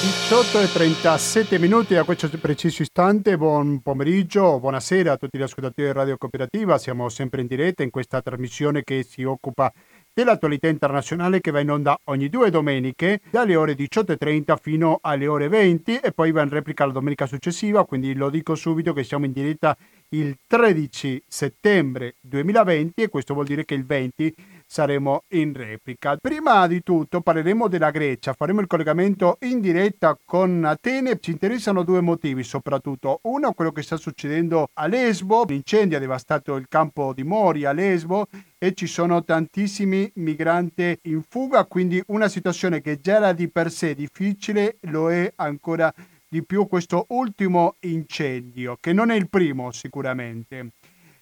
18 e 37 minuti a questo preciso istante, buon pomeriggio, buonasera a tutti gli ascoltatori di Radio Cooperativa, siamo sempre in diretta in questa trasmissione che si occupa dell'attualità internazionale che va in onda ogni due domeniche dalle ore 18.30 fino alle ore 20 e poi va in replica la domenica successiva, quindi lo dico subito che siamo in diretta il 13 settembre 2020 e questo vuol dire che il 20 saremo in replica. Prima di tutto parleremo della Grecia, faremo il collegamento in diretta con Atene. Ci interessano due motivi soprattutto. Uno, quello che sta succedendo a Lesbo, l'incendio ha devastato il campo di Mori a Lesbo e ci sono tantissimi migranti in fuga, quindi una situazione che già era di per sé difficile lo è ancora di più questo ultimo incendio, che non è il primo sicuramente.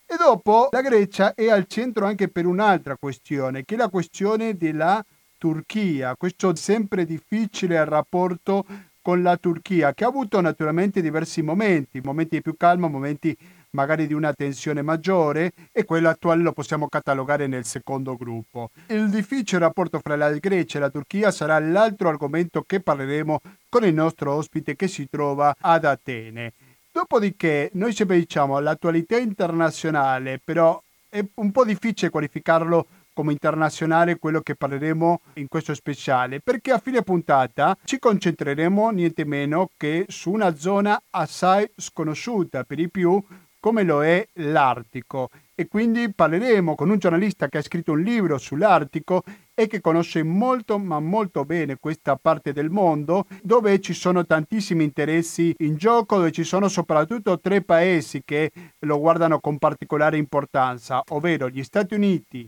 E dopo la Grecia è al centro anche per un'altra questione, che è la questione della Turchia, questo sempre difficile rapporto con la Turchia, che ha avuto naturalmente diversi momenti, momenti di più calma, momenti magari di una tensione maggiore e quello attuale lo possiamo catalogare nel secondo gruppo. Il difficile rapporto fra la Grecia e la Turchia sarà l'altro argomento che parleremo con il nostro ospite che si trova ad Atene. Dopodiché noi sempre diciamo l'attualità internazionale, però è un po' difficile qualificarlo come internazionale quello che parleremo in questo speciale, perché a fine puntata ci concentreremo niente meno che su una zona assai sconosciuta per i più come lo è l'Artico. E quindi parleremo con un giornalista che ha scritto un libro sull'Artico e che conosce molto ma molto bene questa parte del mondo dove ci sono tantissimi interessi in gioco, dove ci sono soprattutto tre paesi che lo guardano con particolare importanza, ovvero gli Stati Uniti,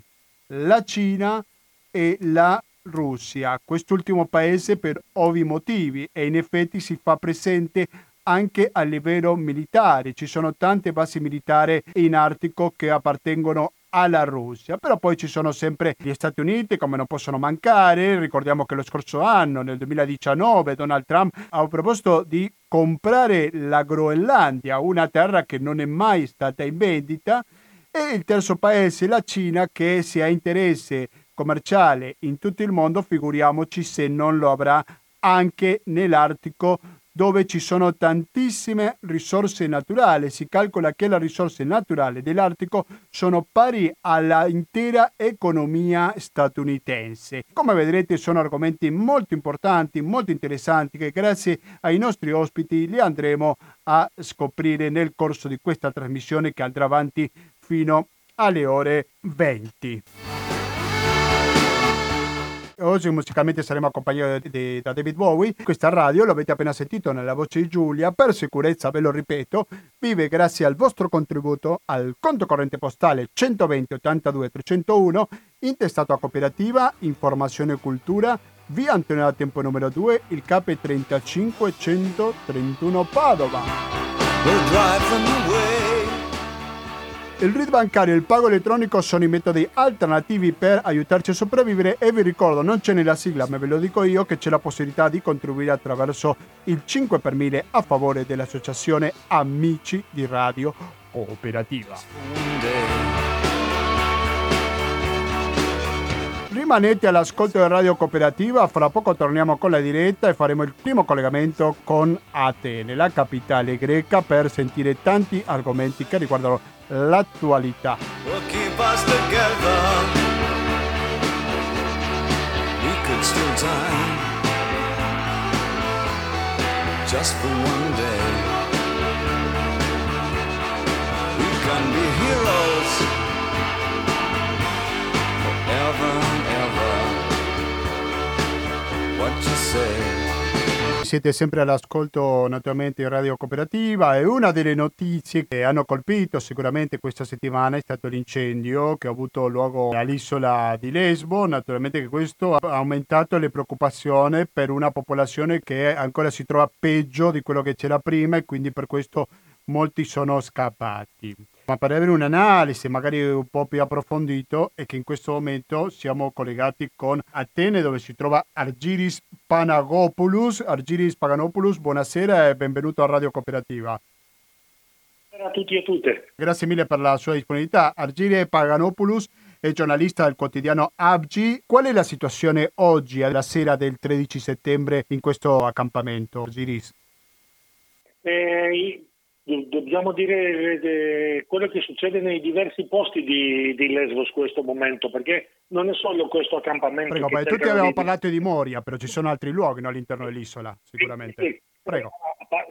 la Cina e la Russia. Quest'ultimo paese per ovvi motivi e in effetti si fa presente anche a livello militare. Ci sono tante basi militari in Artico che appartengono alla Russia, però poi ci sono sempre gli Stati Uniti come non possono mancare, ricordiamo che lo scorso anno, nel 2019, Donald Trump ha proposto di comprare la Groenlandia, una terra che non è mai stata in vendita, e il terzo paese, la Cina, che se ha interesse commerciale in tutto il mondo, figuriamoci se non lo avrà anche nell'Artico dove ci sono tantissime risorse naturali. Si calcola che le risorse naturali dell'Artico sono pari all'intera economia statunitense. Come vedrete sono argomenti molto importanti, molto interessanti che grazie ai nostri ospiti li andremo a scoprire nel corso di questa trasmissione che andrà avanti fino alle ore 20. Oggi musicalmente saremo accompagnati da David Bowie. Questa radio, l'avete appena sentito nella voce di Giulia, per sicurezza ve lo ripeto, vive grazie al vostro contributo al conto corrente postale 120 82 301, intestato a cooperativa, informazione e cultura, via Antonio Tempo numero 2, il CAP 35 131 Padova. Il RID bancario e il pago elettronico sono i metodi alternativi per aiutarci a sopravvivere e vi ricordo, non c'è nella sigla, ma ve lo dico io, che c'è la possibilità di contribuire attraverso il 5 per 1000 a favore dell'associazione Amici di Radio Cooperativa. Rimanete all'ascolto della Radio Cooperativa, fra poco torniamo con la diretta e faremo il primo collegamento con Atene, la capitale greca, per sentire tanti argomenti che riguardano l'attualità. Just for one day, we can be heroes forever siete sempre all'ascolto naturalmente in Radio Cooperativa e una delle notizie che hanno colpito sicuramente questa settimana è stato l'incendio che ha avuto luogo all'isola di Lesbo. Naturalmente che questo ha aumentato le preoccupazioni per una popolazione che ancora si trova peggio di quello che c'era prima e quindi per questo molti sono scappati. Ma per avere un'analisi magari un po' più approfondito è che in questo momento siamo collegati con Atene dove si trova Argiris Panagopoulos. Argiris Paganopoulos, buonasera e benvenuto a Radio Cooperativa. Buonasera a tutti e a tutte. Grazie mille per la sua disponibilità. Argiris Paganopoulos è giornalista del quotidiano Abgi. Qual è la situazione oggi, alla sera del 13 settembre, in questo accampamento, Giris? Eh, dobbiamo dire eh, quello che succede nei diversi posti di, di Lesbos in questo momento, perché non è solo questo accampamento. Prego, beh, tutti abbiamo di... parlato di Moria, però ci sono altri luoghi no, all'interno dell'isola, sicuramente. Sì, sì. Prego.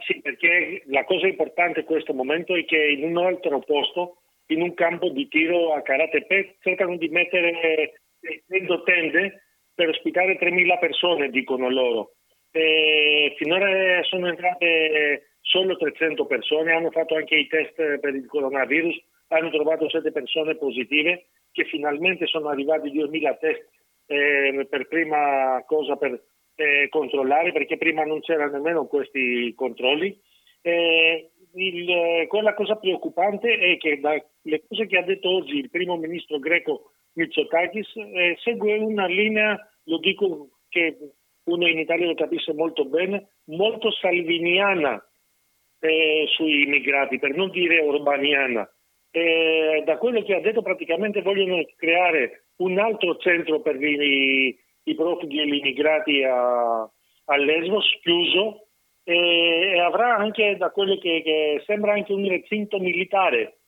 Sì, perché la cosa importante in questo momento è che in un altro posto, in un campo di tiro a Karatepe, cercano di mettere tendo tende per ospitare 3.000 persone, dicono loro. E finora sono entrate solo 300 persone, hanno fatto anche i test per il coronavirus, hanno trovato 7 persone positive che finalmente sono arrivati 2000 test eh, per prima cosa per eh, controllare perché prima non c'erano nemmeno questi controlli. Eh, il, quella cosa preoccupante è che dalle cose che ha detto oggi il primo ministro greco Mitsotakis eh, segue una linea, lo dico che uno in Italia lo capisce molto bene, molto salviniana eh, sui immigrati, per non dire urbaniana. Eh, da quello che ha detto praticamente vogliono creare un altro centro per i, i profughi e gli immigrati a, a Lesbos, chiuso, e, e, avrà anche, da quello che, che, sembra, anche un recinto militare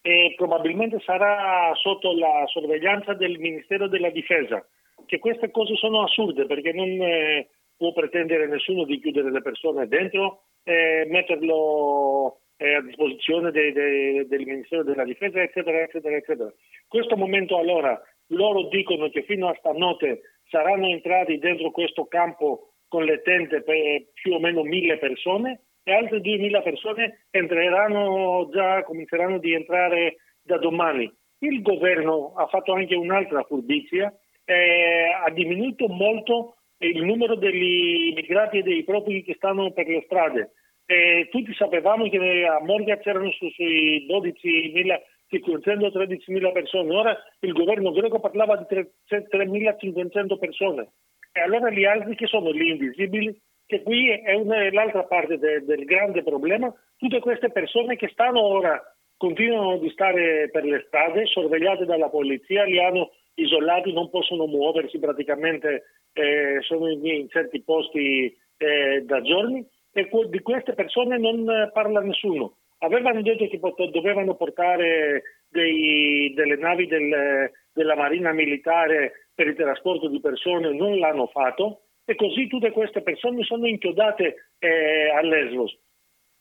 e probabilmente sarà sotto la sorveglianza del Ministero della Difesa, che queste cose sono assurde perché non eh, può pretendere nessuno di chiudere le persone dentro eh, metterlo eh, a disposizione de, de, del Ministero della Difesa, eccetera, eccetera, eccetera. In questo momento allora loro dicono che fino a stanotte saranno entrati dentro questo campo con le tende per più o meno mille persone e altre duemila persone entreranno già, cominceranno ad entrare da domani. Il governo ha fatto anche un'altra furbizia, eh, ha diminuito molto il numero degli immigrati e dei profughi che stanno per le strade. E tutti sapevamo che a Morga c'erano su, sui 12.000, 513.000 persone, ora il governo greco parlava di 3.500 persone. E allora gli altri che sono gli invisibili, che qui è una, l'altra parte de, del grande problema, tutte queste persone che stanno ora, continuano di stare per le strade, sorvegliate dalla polizia, li hanno isolati, non possono muoversi praticamente eh, sono in, in, certi posti eh, da giorni e di queste persone non parla nessuno. Avevano detto che pot- dovevano portare dei, delle navi del, della Marina Militare per il trasporto di persone, non l'hanno fatto e così tutte queste persone sono inchiodate eh, a Lesbos.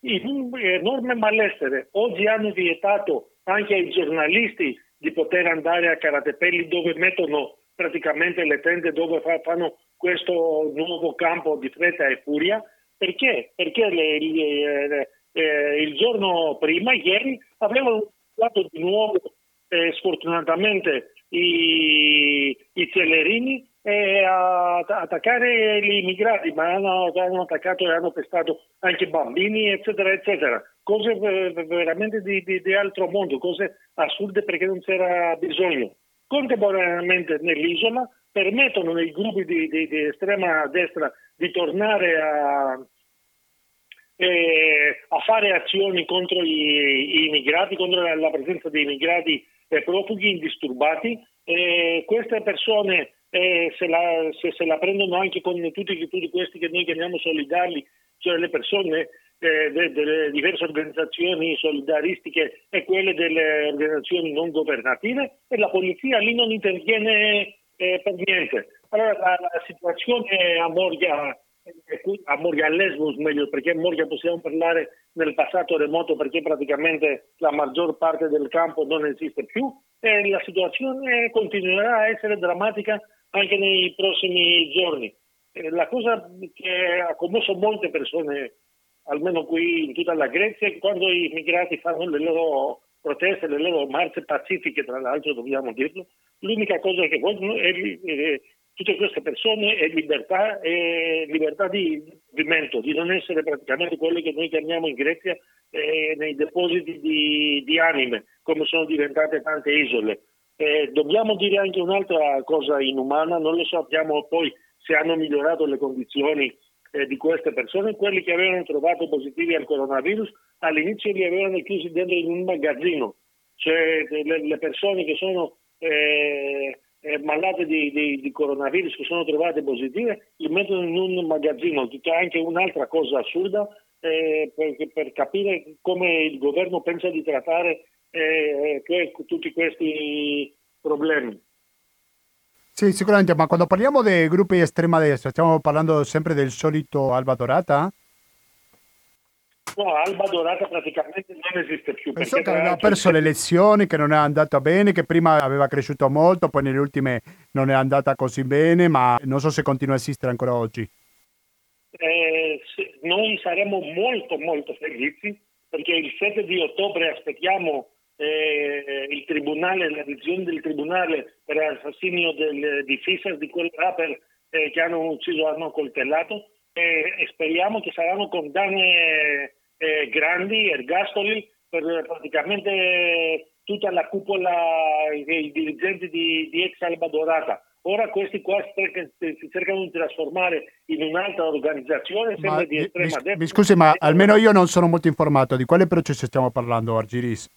In un enorme malessere. Oggi hanno vietato anche ai giornalisti di poter andare a Caratepelli dove mettono praticamente le tende dove fanno questo nuovo campo di fretta e furia. Perché? Perché le, le, eh, il giorno prima, ieri, avevano usato di nuovo eh, sfortunatamente i, i celerini e a attaccare gli immigrati, ma hanno, hanno, attaccato e hanno pestato anche bambini, eccetera, eccetera. Cose veramente di, di, di altro mondo, cose assurde perché non c'era bisogno contemporaneamente nell'isola, permettono ai gruppi di, di, di estrema destra di tornare a, eh, a fare azioni contro gli, immigrati, contro la, la, presenza di immigrati e profughi indisturbati. Eh, queste persone eh, se, la, se, se, la, prendono anche con tutti, tutti, questi che noi chiamiamo solidari, cioè le persone eh, de, delle diverse organizzazioni solidaristiche e quelle delle organizzazioni non governative e la polizia lì non interviene eh, per niente. Allora la, la situazione a Morgia, eh, a Morgia a Lesbos meglio, perché a Morgia possiamo parlare nel passato remoto perché praticamente la maggior parte del campo non esiste più e la situazione continuerà a essere drammatica anche nei prossimi giorni. La cosa che ha commosso molte persone almeno qui in tutta la Grecia, quando i immigrati fanno le loro proteste, le loro marce pacifiche, tra l'altro dobbiamo dirlo, l'unica cosa che vogliono è tutte queste persone è libertà, è libertà di movimento, di non essere praticamente quelli che noi chiamiamo in Grecia eh, nei depositi di, di, anime, come sono diventate tante isole. Eh, dobbiamo dire anche un'altra cosa inumana, non lo sappiamo poi se hanno migliorato le condizioni eh, di queste persone, quelli che avevano trovato positivi al coronavirus, all'inizio li avevano chiusi dentro in un magazzino, cioè le, le persone che sono eh, eh, malate di, di, di, coronavirus che sono trovate positive, li mettono in un magazzino, che è anche un'altra cosa assurda eh, per, per, capire come il governo pensa di trattare eh, tutti questi problemi. Sì, sicuramente, ma quando parliamo di gruppi di estrema destra, stiamo parlando sempre del solito Alba Dorata? No, Alba Dorata praticamente non esiste più. Penso che aveva perso le elezioni, che non è andata bene, che prima aveva cresciuto molto, poi nelle ultime non è andata così bene, ma non so se continua a esistere ancora oggi. Eh, noi saremo molto molto felici perché il 7 di ottobre aspettiamo eh, il tribunale, la decisione del tribunale per l'assassinio del, di Fischer, di quel rapper eh, che hanno ucciso, hanno coltellato e speriamo che saranno condanne eh, grandi, ergastoli per praticamente tutta la cupola dei dirigenti di, di ex Albadorata. Ora questi qua si cercano di trasformare in un'altra organizzazione ma, di estrema mi, destra. Mi scusi, ma almeno io non sono molto informato. Di quale processo stiamo parlando, Argiris?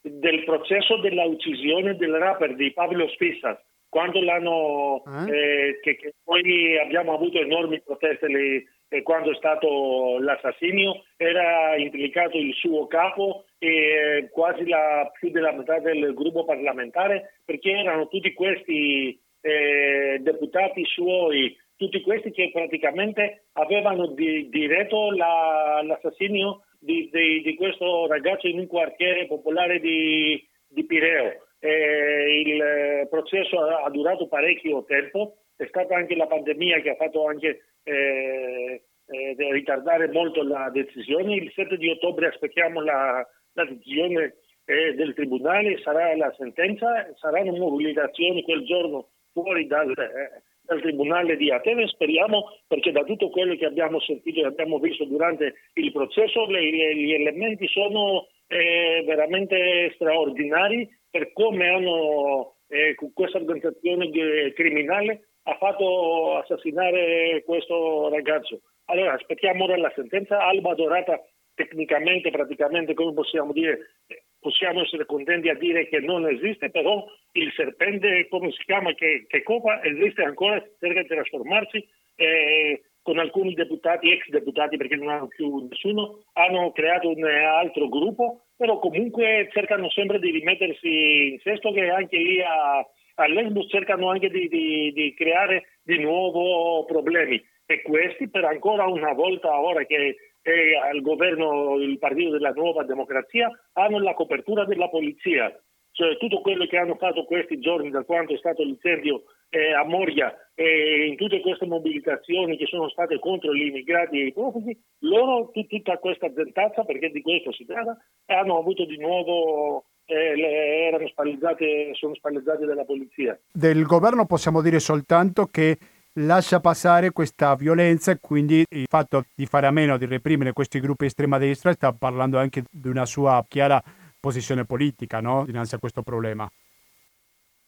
Del processo della uccisione del rapper di Pablo Spissas quando l'hanno, eh? Eh, che, che, poi abbiamo avuto enormi proteste lì, eh, quando è stato l'assassinio, era implicato il suo capo e quasi la, più della metà del gruppo parlamentare, perché erano tutti questi eh, deputati suoi, tutti questi che praticamente avevano di, diretto la, l'assassinio di, di, di, questo ragazzo in un quartiere popolare di, di Pireo. Eh, il processo ha, durato parecchio tempo, è stata anche la pandemia che ha fatto anche eh, eh, ritardare molto la decisione. Il 7 di ottobre aspettiamo la, la decisione eh, del Tribunale, sarà la sentenza, saranno mobilitazioni quel giorno fuori dal, eh, dal Tribunale di Atene. Speriamo, perché da tutto quello che abbiamo sentito e abbiamo visto durante il processo, le, gli elementi sono eh, veramente straordinari per come hanno eh, questa organizzazione criminale ha fatto assassinare questo ragazzo. Allora aspettiamo ora la sentenza. Alba Dorata tecnicamente, praticamente, come possiamo dire, possiamo essere contenti a dire che non esiste, però il serpente, come si chiama, che, che copa, esiste ancora, cerca di trasformarsi. Eh, con alcuni deputati, ex deputati perché non hanno più nessuno, hanno creato un altro gruppo, però comunque cercano sempre di rimettersi in sesto che anche lì a, a cercano anche di, di, di, creare di nuovo problemi. E questi per ancora una volta ora che è al governo il partito della nuova democrazia hanno la copertura della polizia. Cioè tutto quello che hanno fatto questi giorni da quando è stato l'incendio eh, a Moria e in tutte queste mobilitazioni che sono state contro gli immigrati e i profughi, loro tutta questa zentazza, perché di questo si tratta, hanno avuto di nuovo eh, erano spallizzate, sono spallizzate dalla polizia. Del governo possiamo dire soltanto che lascia passare questa violenza e quindi il fatto di fare a meno di reprimere questi gruppi estrema destra sta parlando anche di una sua chiara posizione politica no? dinanzi a questo problema.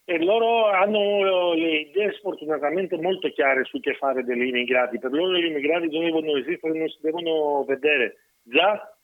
E loro hanno le idee sfortunatamente molto chiare su che fare degli immigrati. Per loro gli immigrati devono esistere, non si devono vedere. Già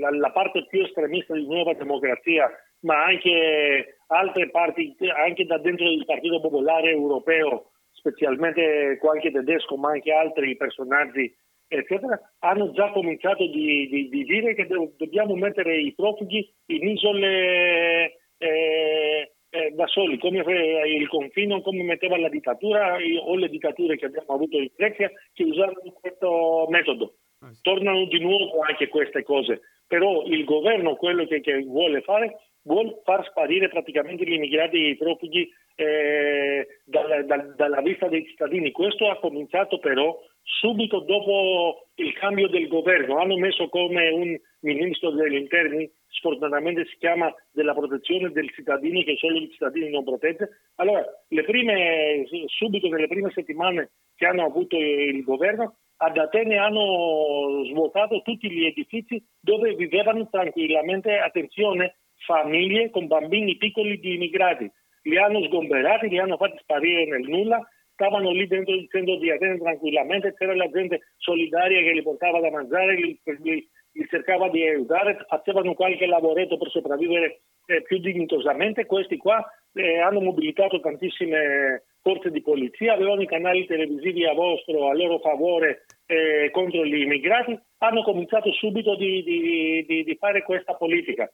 la, la parte più estremista di Nuova Democrazia, ma anche altre parti, anche da dentro del Partito Popolare Europeo, specialmente qualche tedesco, ma anche altri personaggi eccetera, hanno già cominciato di, di, di dire che do, dobbiamo mettere i profughi in isole eh, eh, da soli, come il confino, come metteva la dittatura o le dittature che abbiamo avuto in Grecia che usavano questo metodo. Ah, Tornano di nuovo anche queste cose, però il governo quello che, che vuole fare vuole far sparire praticamente gli immigrati e i profughi eh, dalla, dalla, dalla vista dei cittadini. Questo ha cominciato però subito dopo il cambio del governo. Hanno messo come un ministro degli interni, sfortunatamente si chiama della protezione del cittadino, che solo i cittadini non protegge. Allora, prime, subito nelle prime settimane che hanno avuto il governo, ad Atene hanno svuotato tutti gli edifici dove vivevano tranquillamente, attenzione, famiglie con bambini piccoli di immigrati li hanno sgomberati, li hanno fatti sparire nel nulla stavano lì dentro il centro di Atene tranquillamente, c'era la gente solidaria che li portava da mangiare, li, li, li cercava di aiutare, facevano qualche lavoretto per sopravvivere eh, più dignitosamente, questi qua eh, hanno mobilitato tantissime forze di polizia, avevano i canali televisivi a vostro, a loro favore eh, contro gli immigrati, hanno cominciato subito di, di, di, di fare questa politica.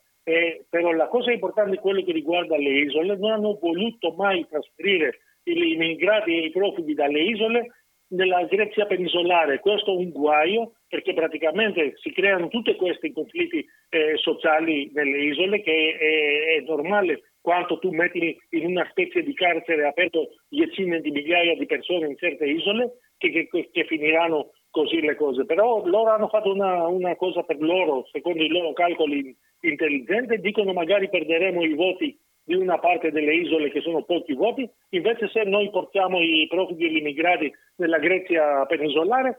Però la cosa importante è quello che riguarda le isole, non hanno voluto mai trasferire gli immigrati e i profughi dalle isole nella Grecia peninsolare. Questo è un guaio perché praticamente si creano tutti questi conflitti eh, sociali nelle isole che è, è, normale quanto tu metti in una specie di carcere aperto decine di migliaia di persone in certe isole che, che, che finiranno così le cose. Però loro hanno fatto una, una cosa per loro, secondo i loro calcoli intelligenti, dicono magari perderemo i voti di una parte delle isole che sono pochi voti, invece se noi portiamo i profughi e gli immigrati nella Grecia peninsolare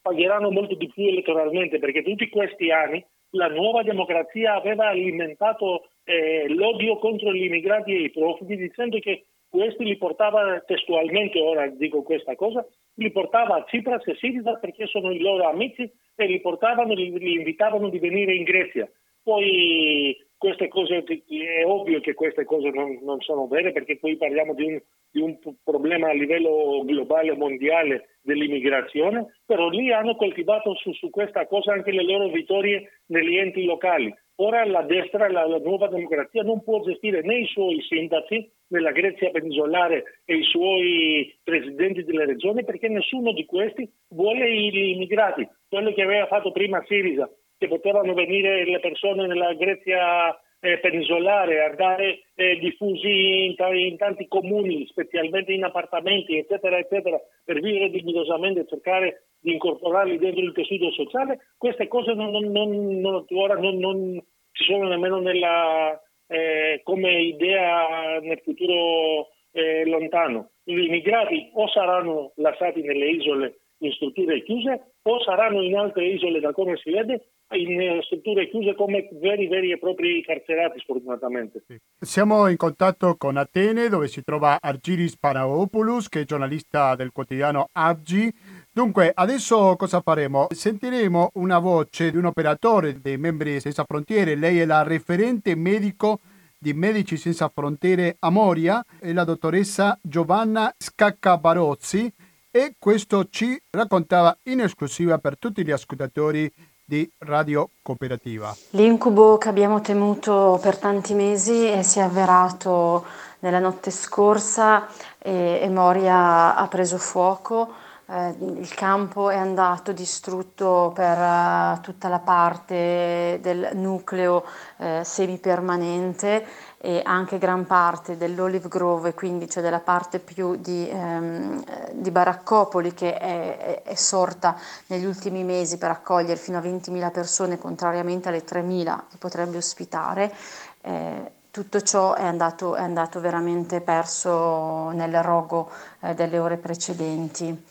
pagheranno molto di più elettoralmente perché tutti questi anni la nuova democrazia aveva alimentato eh, l'odio contro gli immigrati e i profughi dicendo che questi li portava testualmente, ora dico questa cosa, li portava a Tsipras e Siriza perché sono i loro amici e li portavano, li, li invitavano di venire in Grecia. Poi queste cose, è ovvio che queste cose non, non sono vere perché poi parliamo di un, di un, problema a livello globale, mondiale dell'immigrazione, però lì hanno coltivato su, su, questa cosa anche le loro vittorie negli enti locali. Ora la destra, la, la nuova democrazia non può gestire né i suoi sindaci nella Grecia peninsolare e i suoi presidenti delle regioni perché nessuno di questi vuole gli immigrati. Quello che aveva fatto prima Sirisa che potevano venire le persone nella Grecia eh, peninsolare, andare eh, diffusi in, t- in, tanti comuni, specialmente in appartamenti, eccetera, eccetera, per vivere dignitosamente e cercare di incorporarli dentro il tessuto sociale, queste cose non, non, non, ora non, ci sono nemmeno nella, eh, come idea nel futuro eh, lontano. Gli immigrati o saranno lasciati nelle isole in strutture chiuse o saranno in altre isole da come si vede in strutture chiuse come veri, veri e propri carcerati sfortunatamente. Siamo in contatto con Atene dove si trova Argiris Panaopoulos che è giornalista del quotidiano Abgi. Dunque, adesso cosa faremo? Sentiremo una voce di un operatore dei membri Senza Frontiere, lei è la referente medico di Medici Senza Frontiere a Moria, è la dottoressa Giovanna Scaccabarozzi e questo ci raccontava in esclusiva per tutti gli ascoltatori di Radio Cooperativa. L'incubo che abbiamo temuto per tanti mesi si è avverato nella notte scorsa e, e Moria ha preso fuoco. Eh, il campo è andato distrutto per uh, tutta la parte del nucleo eh, semipermanente e anche gran parte dell'Olive Grove, quindi cioè della parte più di, ehm, di Baraccopoli che è, è, sorta negli ultimi mesi per accogliere fino a 20.000 persone, contrariamente alle 3.000 che potrebbe ospitare. Eh, tutto ciò è andato, è andato, veramente perso nel rogo eh, delle ore precedenti.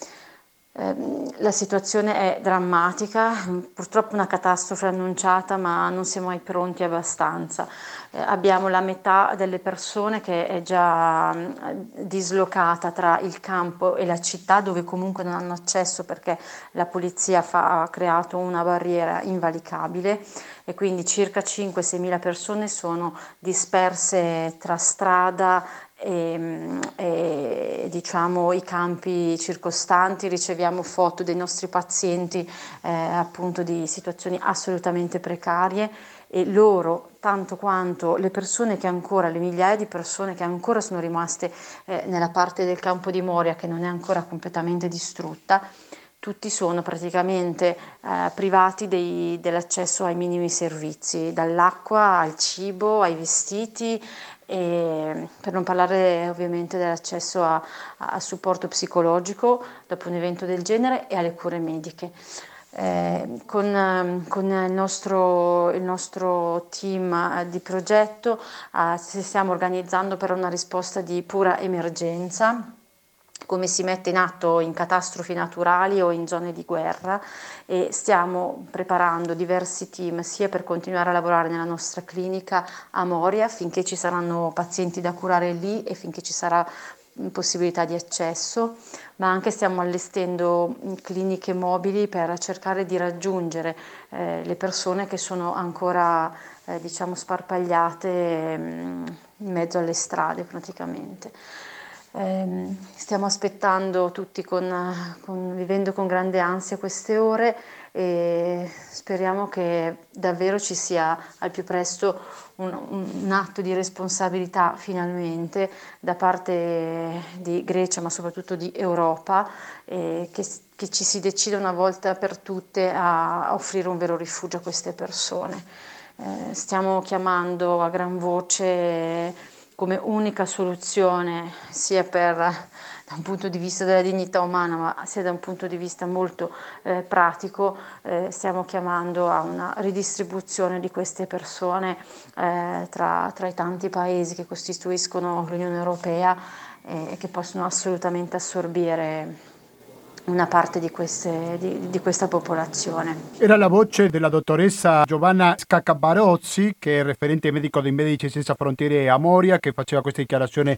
Ehm, la situazione è drammatica, purtroppo una catastrofe annunciata, ma non siamo mai pronti abbastanza. Eh, abbiamo la metà delle persone che è già dislocata tra il campo e la città, dove comunque non hanno accesso perché la polizia fa, ha creato una barriera invalicabile e quindi circa 5-6 mila persone sono disperse tra strada e, e, diciamo i campi circostanti, riceviamo foto dei nostri pazienti eh, appunto di situazioni assolutamente precarie e loro, tanto quanto le persone che ancora, le migliaia di persone che ancora sono rimaste eh, nella parte del campo di Moria che non è ancora completamente distrutta, tutti sono praticamente eh, privati dei, dell'accesso ai minimi servizi, dall'acqua al cibo, ai vestiti, e per non parlare ovviamente dell'accesso a, a, supporto psicologico dopo un evento del genere e alle cure mediche. Eh, con, con il, nostro, il, nostro, team eh, di progetto eh, stiamo organizzando per una risposta di pura emergenza come si mette in atto in catastrofi naturali o in zone di guerra e stiamo preparando diversi team sia per continuare a lavorare nella nostra clinica a Moria finché ci saranno pazienti da curare lì e finché ci sarà possibilità di accesso, ma anche stiamo allestendo cliniche mobili per cercare di raggiungere eh, le persone che sono ancora eh, diciamo sparpagliate mm, in mezzo alle strade praticamente. Eh, stiamo aspettando tutti con, con, vivendo con grande ansia queste ore e speriamo che davvero ci sia al più presto un, un, atto di responsabilità finalmente da parte di Grecia ma soprattutto di Europa eh, che, che, ci si decida una volta per tutte a, a offrire un vero rifugio a queste persone. Eh, stiamo chiamando a gran voce come unica soluzione sia per, da un punto di vista della dignità umana ma sia da un punto di vista molto eh, pratico eh, stiamo chiamando a una ridistribuzione di queste persone eh, tra, tra, i tanti paesi che costituiscono l'Unione Europea e che possono assolutamente assorbire una parte di, queste, di, di, questa popolazione. Era la voce della dottoressa Giovanna Scaccabarozzi, che è referente medico di Medici Senza Frontiere a Moria, che faceva questa dichiarazione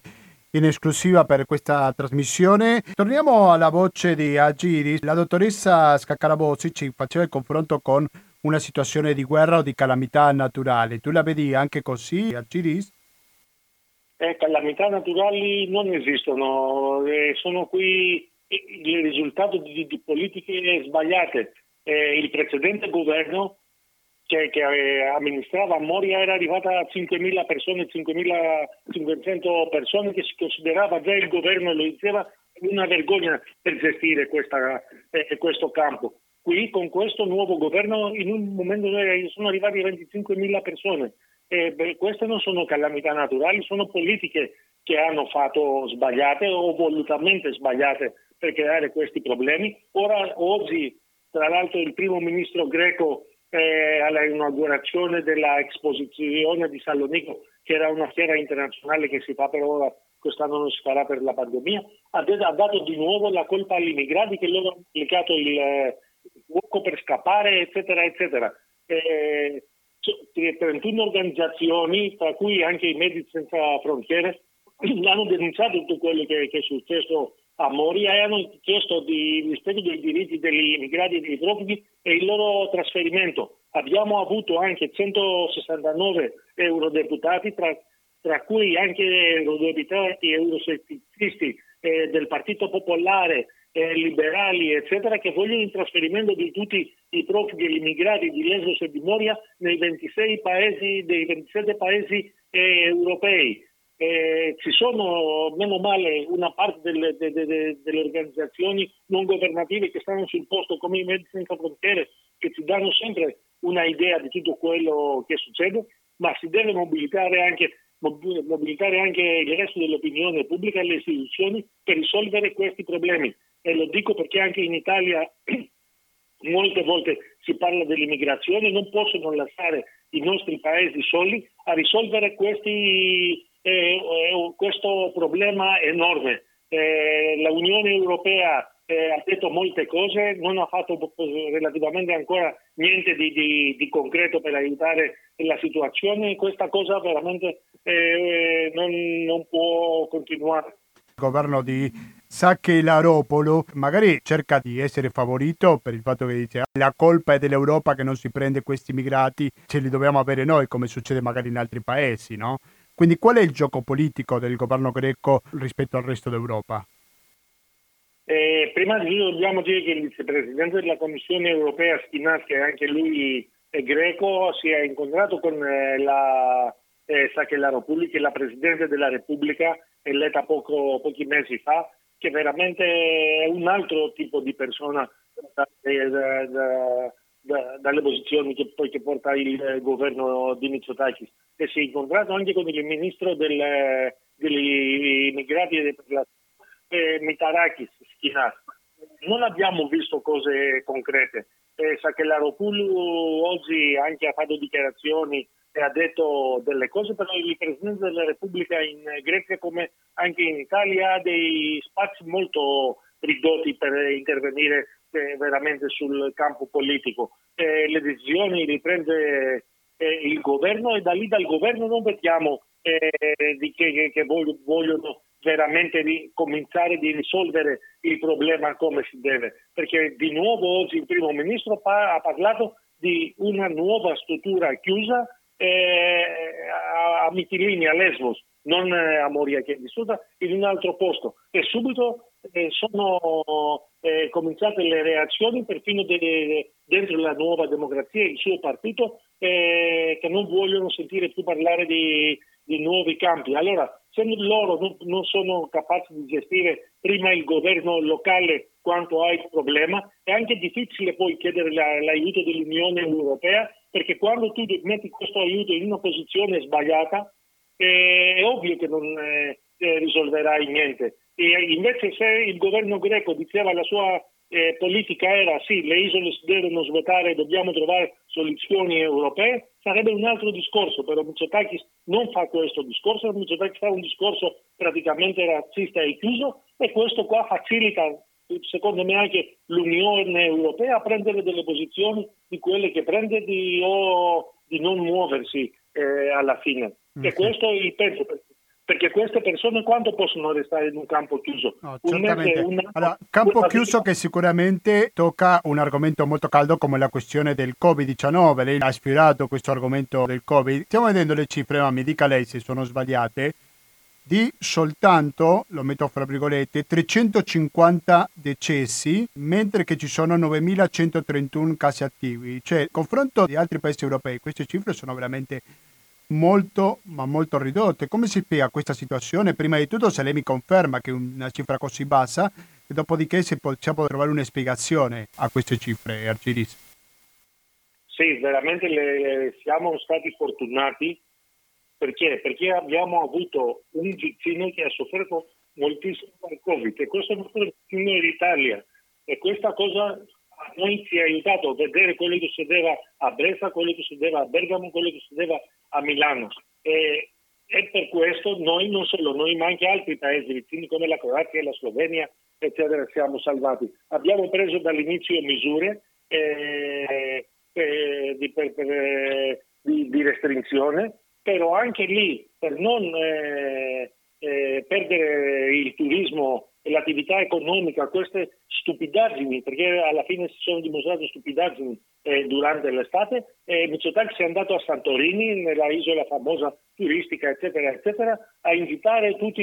in esclusiva per questa trasmissione. Torniamo alla voce di Agiris. La dottoressa Scaccarabozzi ci faceva il confronto con una situazione di guerra o di calamità naturale. Tu la vedi anche così, Agiris? Eh, calamità naturali non esistono, eh, sono qui il risultato di, di politiche sbagliate. Eh, il precedente governo che, che amministrava Moria era arrivata a 5.000 persone, 5.500 persone che si considerava già il governo lo diceva una vergogna per gestire questa, eh, questo campo. Qui con questo nuovo governo in un momento sono arrivati 25.000 persone. Eh, beh, queste non sono calamità naturali, sono politiche che hanno fatto sbagliate o volutamente sbagliate per creare questi problemi. Ora, oggi, tra l'altro, il primo ministro greco eh, all'inaugurazione dell'esposizione di Salonico, che era una fiera internazionale che si fa per ora, quest'anno non si farà per la pandemia, ha, ha dato di nuovo la colpa agli immigrati che loro hanno applicato il, eh, fuoco per scappare, eccetera, eccetera. Eh, 31 organizzazioni, tra cui anche i Medici Senza Frontiere, hanno denunciato tutto quello che, che è successo a Moria hanno chiesto di rispetto dei diritti degli immigrati e dei profughi e il loro trasferimento. Abbiamo avuto anche 169 eurodeputati, tra, tra cui anche eurodeputati e eurosettizisti eh, del Partito Popolare, eh, liberali, eccetera, che vogliono il trasferimento di tutti i profughi e gli immigrati di Lesbos e di Moria nei 26 paesi, dei 27 paesi eh, europei eh, ci sono, meno male, una parte delle, de, de, de, delle, organizzazioni non governative che stanno sul posto come i Medici Senza Frontiere, che ci danno sempre una idea di tutto quello che succede, ma si deve mobilitare anche, mobilitare anche il resto dell'opinione pubblica e le istituzioni per risolvere questi problemi. E lo dico perché anche in Italia molte volte si parla dell'immigrazione, non possono lasciare i nostri paesi soli a risolvere questi eh, questo problema enorme. Eh, la Unione Europea eh, ha detto molte cose, non ha fatto relativamente ancora niente di, di, di concreto per aiutare la situazione. Questa cosa veramente eh, non, non, può continuare. Il governo di Sacche Laropolo magari cerca di essere favorito per il fatto che dice la colpa è dell'Europa che non si prende questi immigrati, ce li dobbiamo avere noi come succede magari in altri paesi, no? Quindi qual è il gioco politico del governo greco rispetto al resto d'Europa? Eh, prima di tutto dobbiamo dire che il vicepresidente della Commissione europea Schinas, che anche lui è greco, si è incontrato con eh, la eh, Sakelaropouli, che è la Presidente della Repubblica, eletta poco, pochi mesi fa, che veramente è un altro tipo di persona da, da, da, da, dalle posizioni che che porta il eh, governo di Mitsotakis e si è incontrato anche con il ministro del, degli immigrati e dei eh, Mitarakis Schinas. Non abbiamo visto cose concrete. Eh, Sakelaropoulou oggi anche ha fatto dichiarazioni e ha detto delle cose, però il Presidente della Repubblica in Grecia come anche in Italia ha dei spazi molto ridotti per intervenire eh, veramente sul campo politico. Eh, le decisioni le prende eh, il governo e da lì dal governo non vediamo eh, che, che, che vogliono veramente di cominciare a risolvere il problema come si deve, perché di nuovo oggi il primo ministro ha parlato di una nuova struttura chiusa eh, a Mitilini, a Lesbos, non a Moria che è vissuta, in un altro posto. E subito eh, sono eh, cominciate le reazioni perfino de, de, dentro la nuova democrazia, il suo partito, eh, che non vogliono sentire più parlare di, di nuovi campi. Allora, se loro non, non, sono capaci di gestire prima il governo locale quanto ha il problema, è anche difficile poi chiedere la, l'aiuto dell'Unione Europea, perché quando tu metti questo aiuto in una posizione sbagliata, eh, è ovvio che non eh, risolverai niente. E invece se il governo greco diceva la sua eh, politica era sì, le isole devono svuotare, dobbiamo trovare soluzioni europee, sarebbe un altro discorso, però Mitsotakis non fa questo discorso, Mitsotakis fa un discorso praticamente razzista e chiuso e questo qua facilita secondo me anche l'Unione Europea a prendere delle posizioni di quelle che prende di, o di non muoversi eh, alla fine. Mm, e questo penso, perché queste persone quanto possono restare in un campo chiuso? No, un mese, una... allora, campo chiuso che sicuramente tocca un argomento molto caldo come la questione del Covid-19. Lei ha ispirato questo argomento del Covid. Stiamo vedendo le cifre, ma mi dica lei se sono sbagliate, di soltanto, lo metto fra virgolette, 350 decessi, mentre che ci sono 9.131 casi attivi. Cioè, confronto di altri paesi europei, queste cifre sono veramente molto ma molto ridotte. Come si spiega questa situazione? Prima di tutto se lei mi conferma che una cifra così bassa e dopodiché se possiamo trovare una spiegazione a queste cifre, Arciris. Sì, veramente le, siamo stati fortunati perché? Perché abbiamo avuto un vicino che ha sofferto moltissimo dal Covid e questo è il nostro vicino d'Italia e questa cosa noi ci ha aiutato a vedere quello che succedeva a Brescia, quello che succedeva a Bergamo, quello che succedeva a Milano. E, e, per questo noi, non solo noi, ma anche altri paesi vicini come la Croazia la Slovenia, eccetera, siamo salvati. Abbiamo preso dall'inizio misure eh, eh, di, per, per, di, di, restrizione, però anche lì per non eh, eh perdere il turismo l'attività economica, queste stupidaggini, perché alla fine si sono dimostrate stupidaggini eh, durante l'estate, e Mitsotakis è andato a Santorini, nella isola famosa turistica, eccetera, eccetera, a invitare tutti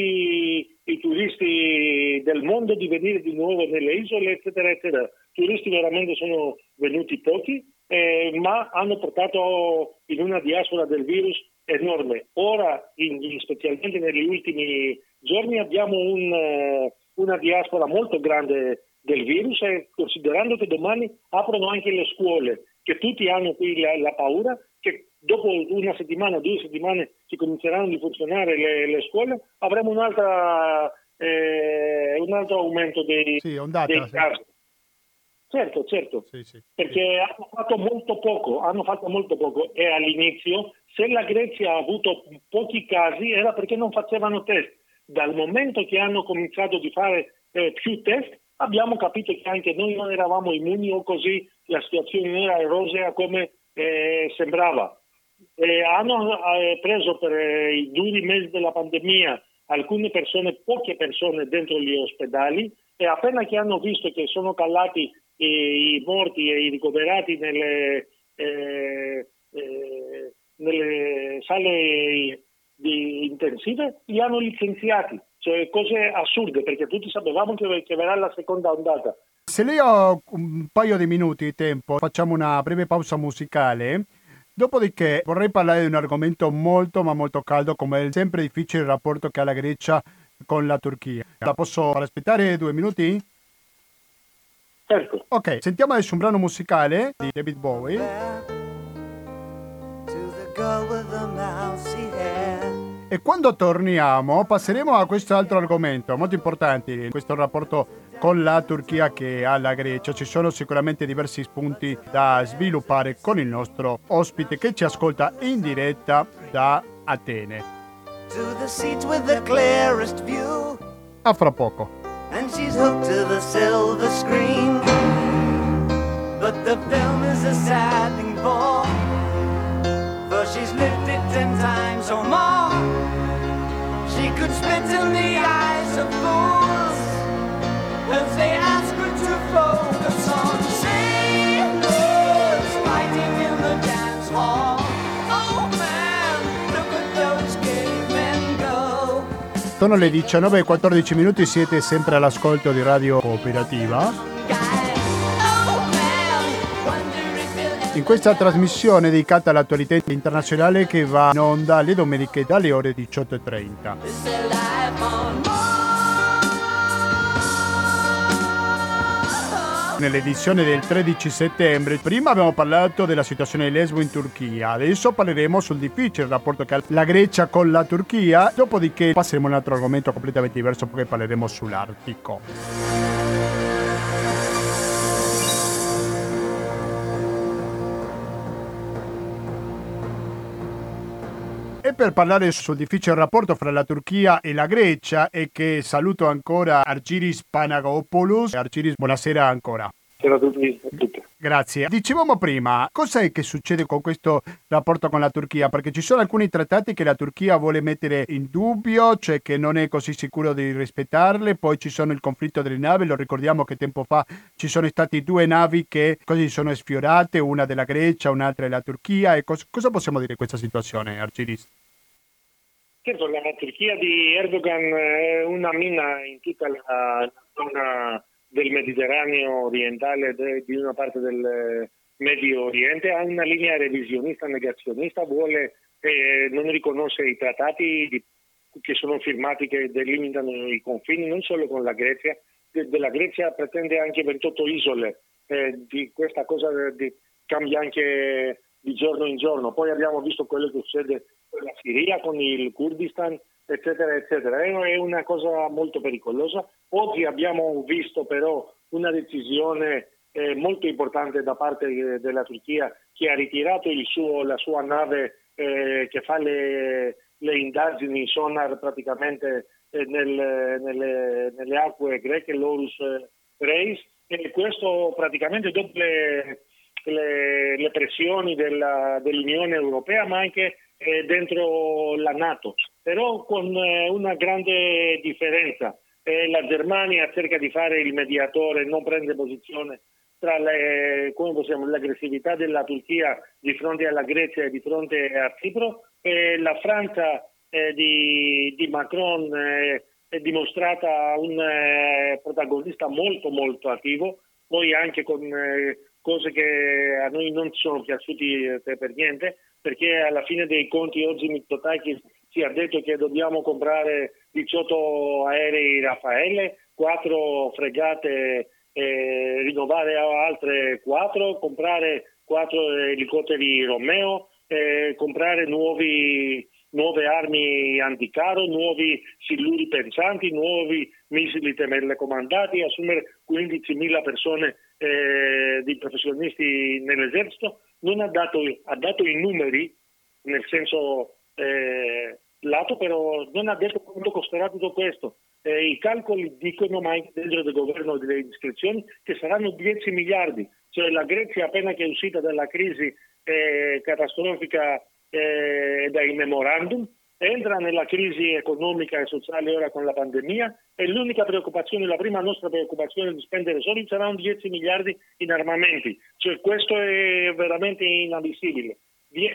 i turisti del mondo di venire di nuovo nelle isole, eccetera, eccetera. Turisti veramente sono venuti pochi, eh, ma hanno portato in una diaspora del virus enorme. Ora, in, specialmente negli ultimi giorni, abbiamo un... Eh, una diaspora molto grande del virus e considerando che domani aprono anche le scuole, che tutti hanno qui la, la paura che dopo una settimana, due settimane si cominceranno a funzionare le, le scuole, avremo un'altra, eh, un altro aumento dei, sì, ondata, dei casi. Certo, certo, sì, sì, perché hanno fatto molto poco, hanno fatto molto poco. E all'inizio se la Grecia ha avuto pochi casi era perché non facevano test dal momento che hanno cominciato a fare eh, più test, abbiamo capito che anche noi non eravamo immuni o così la situazione non era rosea come eh, sembrava. Eh, hanno preso per eh, i duri mesi della pandemia alcune persone, poche persone dentro gli ospedali e appena che hanno visto che sono calati i morti e i ricoverati nelle, eh, eh, nelle sale di intensive li hanno licenziati, cioè cose assurde perché tutti sapevamo che, che verrà la seconda ondata. Se lei ha un paio di minuti di tempo, facciamo una breve pausa musicale. Dopodiché vorrei parlare di un argomento molto ma molto caldo come è sempre difficile il rapporto che ha la Grecia con la Turchia. La posso far aspettare due minuti? Certo. Ok, sentiamo adesso un brano musicale di David Bowie. E quando torniamo passeremo a questo altro argomento molto importante, questo rapporto con la Turchia che ha la Grecia. Ci sono sicuramente diversi spunti da sviluppare con il nostro ospite che ci ascolta in diretta da Atene. A fra poco. And she's hooked to the silver screen. But the film is a sad thing for, for she's lived it ten times or more. She could spit in the eyes of fools as they ask her to focus on sailors fighting in the dance hall. Oh, Sono le 19.14 minuti, siete sempre all'ascolto di Radio Cooperativa. In questa trasmissione dedicata all'attualità internazionale che va in onda le domeniche dalle ore 18.30. nell'edizione del 13 settembre. Prima abbiamo parlato della situazione di Lesbo in Turchia, adesso parleremo sul difficile rapporto che ha la Grecia con la Turchia, dopodiché passeremo a un altro argomento completamente diverso perché parleremo sull'Artico. E per parlare sul difficile rapporto fra la Turchia e la Grecia e che saluto ancora Argiris Panagopoulos. Argiris, buonasera ancora. Buonasera a tutti. Grazie. Dicevamo prima, cos'è che succede con questo rapporto con la Turchia? Perché ci sono alcuni trattati che la Turchia vuole mettere in dubbio, cioè che non è così sicuro di rispettarle, poi ci sono il conflitto delle navi, lo ricordiamo che tempo fa ci sono stati due navi che così sono sfiorate, una della Grecia, un'altra della Turchia. E cos- cosa possiamo dire di questa situazione, Arciris? Certo, la Turchia di Erdogan è una mina in tutta la zona del Mediterraneo orientale, di una parte del Medio Oriente, ha una linea revisionista, negazionista, vuole, eh, non riconosce i trattati di, che sono firmati che delimitano i confini non solo con la Grecia, de, della Grecia pretende anche 28 isole, eh, di questa cosa di, cambia anche di giorno in giorno. Poi abbiamo visto quello che succede la Siria, con il Kurdistan, eccetera, eccetera. È una cosa molto pericolosa. Oggi abbiamo visto però una decisione eh, molto importante da parte eh, della Turchia che ha ritirato suo, la sua nave eh, che fa le, le, indagini sonar praticamente eh, nel, nelle, nelle, acque greche, l'Orus Reis, e questo praticamente dopo le, le, le pressioni della, dell'Unione Europea ma anche eh, dentro la Nato, però con eh, una grande differenza. Eh, la Germania cerca di fare il mediatore, non prende posizione tra le, possiamo, l'aggressività della Turchia di fronte alla Grecia e di fronte a Cipro. la Francia eh, di, di, Macron eh, è dimostrata un eh, protagonista molto molto attivo, poi anche con cose che a noi non sono piaciuti per niente, perché alla fine dei conti oggi Mitsotakis ci ha detto che dobbiamo comprare 18 aerei Raffaele, 4 fregate, eh, rinnovare altre 4, comprare 4 elicotteri Romeo, eh, comprare nuovi, nuove armi anticaro, nuovi siluri pensanti, nuovi missili telecomandati, assumere 15.000 persone eh, di professionisti nell'esercito non ha dato, ha dato i numeri, nel senso eh, lato, però non ha detto quanto costerà tutto questo. Eh, I calcoli dicono, ma anche dentro del governo delle iscrizioni, che saranno 10 miliardi. Cioè la Grecia appena che è uscita dalla crisi eh, catastrofica eh, dai memorandum, entra nella crisi economica e sociale ora con la pandemia e l'unica preoccupazione, la prima nostra preoccupazione di spendere soldi saranno 10 miliardi in armamenti. Cioè, questo è veramente inammissibile.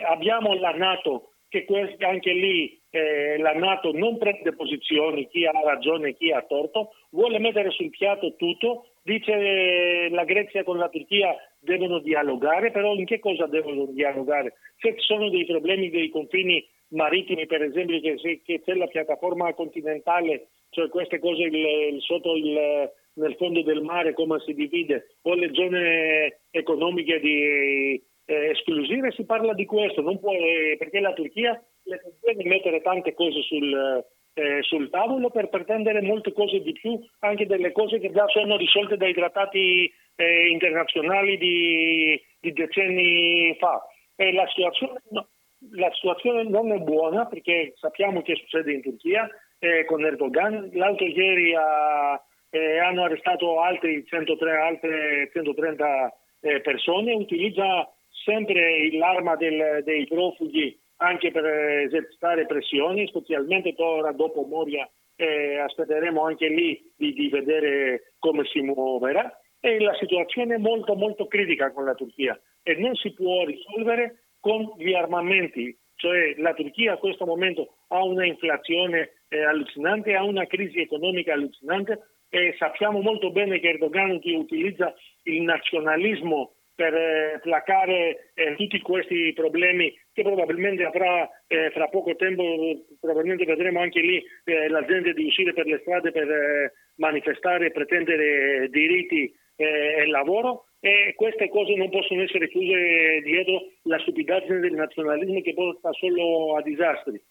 Abbiamo la Nato che anche lì eh, la Nato non prende posizioni, chi ha ragione e chi ha torto, vuole mettere sul piatto tutto, dice la Grecia con la Turchia devono dialogare, però in che cosa devono dialogare? Se ci sono dei problemi dei confini marittimi, per esempio, che, se, che c'è la piattaforma continentale, cioè queste cose il, il, sotto il, nel fondo del mare, come si divide, o le zone economiche di, eh, esclusive, si parla di questo, può, eh, perché la Turchia le deve mettere tante cose sul, eh, sul tavolo per pretendere molte cose di più, anche delle cose che già sono risolte dai trattati eh, internazionali di, di, decenni fa. La situazione no, la situazione non è buona perché sappiamo che succede in Turchia eh, con Erdogan. L'altro ieri ha, eh, hanno arrestato altri 103, altre 130 eh, persone, utilizza sempre l'arma del, dei profughi anche per esercitare pressioni, specialmente ora dopo Moria eh, aspetteremo anche lì di, di vedere come si muoverà. E la situazione è molto molto critica con la Turchia e non si può risolvere con gli armamenti, cioè la Turchia a questo momento ha una inflazione è allucinante, ha una crisi economica allucinante e sappiamo molto bene che Erdogan utilizza il nazionalismo per eh, placare eh, tutti questi problemi che probabilmente avrà eh, fra poco tempo, probabilmente vedremo anche lì eh, la gente di uscire per le strade per eh, manifestare e pretendere diritti eh, e lavoro e queste cose non possono essere chiuse dietro la stupidaggine del nazionalismo che porta solo a disastri.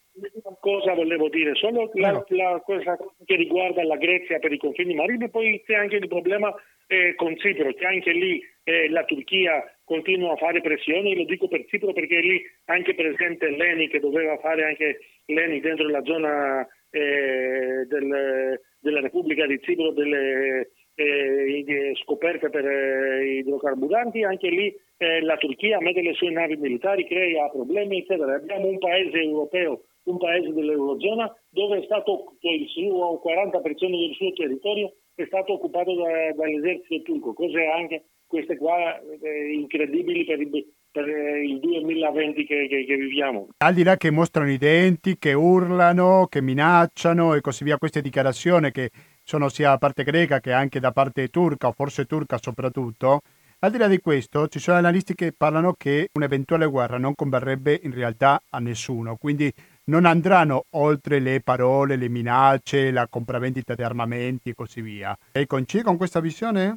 Cosa volevo dire? Solo la, la cosa che riguarda la Grecia per i confini marini, poi c'è anche il problema eh, con Cipro, che anche lì eh, la Turchia continua a fare pressioni, lo dico per Cipro perché lì anche presente Leni che doveva fare anche Leni dentro la zona eh, del, della Repubblica di Cipro delle eh, scoperte per eh, idrocarburanti, anche lì eh, la Turchia mette le sue navi militari, crea problemi, eccetera. Abbiamo un paese europeo, un paese dell'Eurozona, dove è stato il suo 40% del suo territorio è stato occupato da, dall'esercito turco, cose anche queste qua eh, incredibili per il, per il 2020 che, che, che, viviamo. Al di là che mostrano i denti, che urlano, che minacciano e così via, queste dichiarazioni che sono sia da parte greca che anche da parte turca, o forse turca soprattutto, al di là di questo, ci sono analisti che parlano che un'eventuale guerra non converrebbe in realtà a nessuno, quindi non andranno oltre le parole, le minacce, la compravendita di armamenti e così via. Lei coincide con questa visione?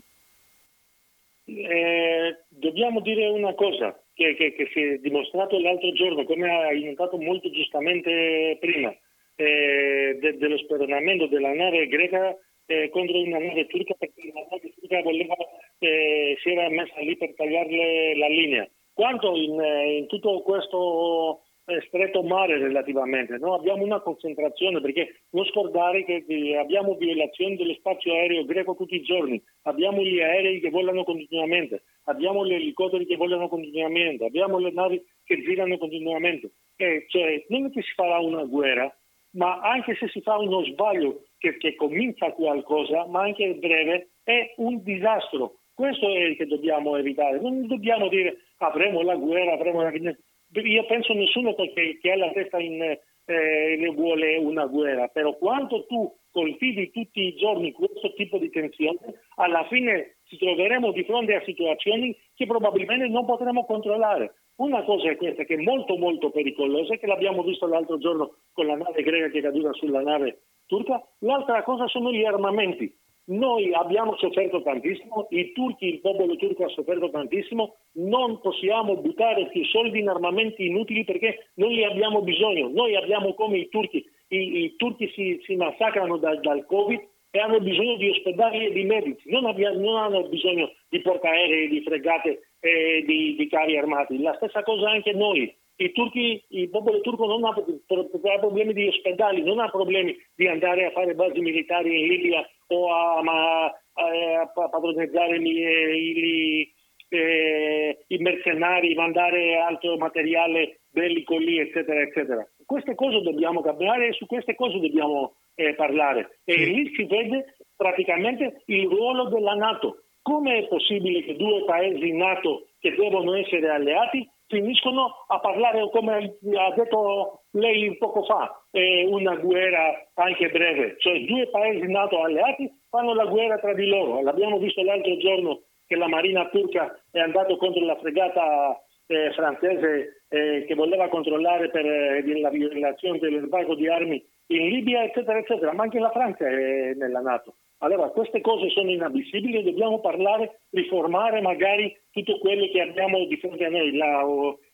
Eh, dobbiamo dire una cosa che, che, che, si è dimostrato l'altro giorno, come ha notato molto giustamente prima, eh, de, dello speronamento della nave greca eh, contro una nave turca perché la nave turca voleva, eh, si era messa lì per tagliarle la linea. Quanto in, eh, in tutto questo stretto mare relativamente, no? abbiamo una concentrazione perché non scordare che abbiamo violazioni dello spazio aereo greco tutti i giorni, abbiamo gli aerei che volano continuamente, abbiamo gli elicotteri che volano continuamente, abbiamo le navi che girano continuamente. E cioè, non è che si farà una guerra, ma anche se si fa uno sbaglio che, che comincia qualcosa, ma anche breve, è un disastro. Questo è il che dobbiamo evitare. Non dobbiamo dire avremo la guerra, avremo la io penso nessuno che, che ha la testa in eh, vuole una guerra, però quando tu coltivi tutti i giorni questo tipo di tensione, alla fine ci troveremo di fronte a situazioni che probabilmente non potremo controllare. Una cosa è questa che è molto molto pericolosa, che l'abbiamo visto l'altro giorno con la nave greca che è caduta sulla nave turca, l'altra cosa sono gli armamenti. Noi abbiamo sofferto tantissimo, i turchi, il popolo turco ha sofferto tantissimo, non possiamo buttare più soldi in armamenti inutili perché non li abbiamo bisogno. Noi abbiamo come i turchi, i, i turchi si, si massacrano da, dal Covid e hanno bisogno di ospedali e di medici, non, abbiamo, non hanno bisogno di portaerei, di fregate e di, di carri armati. La stessa cosa anche noi i turchi, il popolo turco non ha, problemi di ospedali, non ha problemi di andare a fare basi militari in Libia o a, ma, a, a padroneggiare i, eh, i mercenari, mandare altro materiale bellico lì, eccetera, eccetera. Queste cose dobbiamo cambiare e su queste cose dobbiamo eh, parlare. E lì si vede praticamente il ruolo della Nato. Come è possibile che due paesi NATO che devono essere alleati finiscono a parlare, come ha detto lei poco fa, eh, una guerra anche breve, cioè due paesi NATO alleati fanno la guerra tra di loro. L'abbiamo visto l'altro giorno che la marina turca è andata contro la fregata eh, francese eh, che voleva controllare per eh, la violazione dell'embargo di armi in Libia, eccetera, eccetera, ma anche la Francia è nella Nato. Allora, queste cose sono inammissibili dobbiamo parlare, riformare magari tutto quello che abbiamo di fronte a noi, la,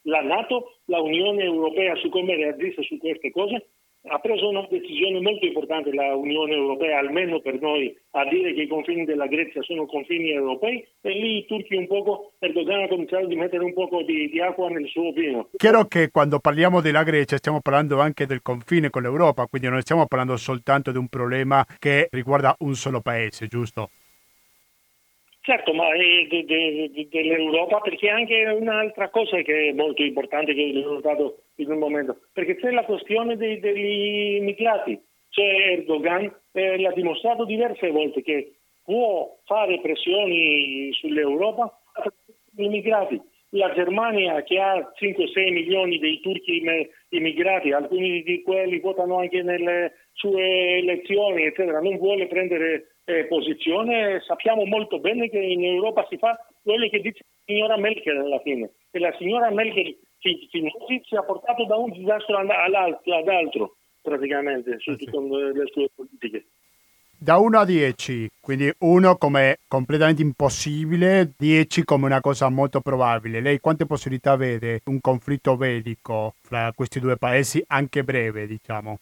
la Nato, la Unione Europea su come reagisce su queste cose ha preso una decisione molto importante la Unione Europea, almeno per noi, a dire che i confini della Grecia sono confini europei e lì i turchi un poco, Erdogan ha cominciato a mettere un po' di, di, acqua nel suo vino. Chiaro che quando parliamo della Grecia stiamo parlando anche del confine con l'Europa, quindi non stiamo parlando soltanto di un problema che riguarda un solo paese, giusto? Certo, ma è de, de, de, dell'Europa perché anche un'altra cosa che è molto importante che ho notato in un momento, perché c'è la questione dei, degli immigrati. Cioè Erdogan eh, l'ha dimostrato diverse volte che può fare pressioni sull'Europa gli immigrati. la Germania che ha 5-6 milioni di turchi immigrati, alcuni di quelli votano anche nelle sue elezioni, eccetera, non vuole prendere eh, posizione, sappiamo molto bene che in Europa si fa quello che dice la signora Merkel alla fine. E la signora Merkel finora ci ha portato da un disastro ad altro, praticamente, su, sì. con le sue politiche. Da 1 a 10, quindi 1 come completamente impossibile, 10 come una cosa molto probabile. Lei quante possibilità vede un conflitto bellico fra questi due paesi, anche breve, diciamo?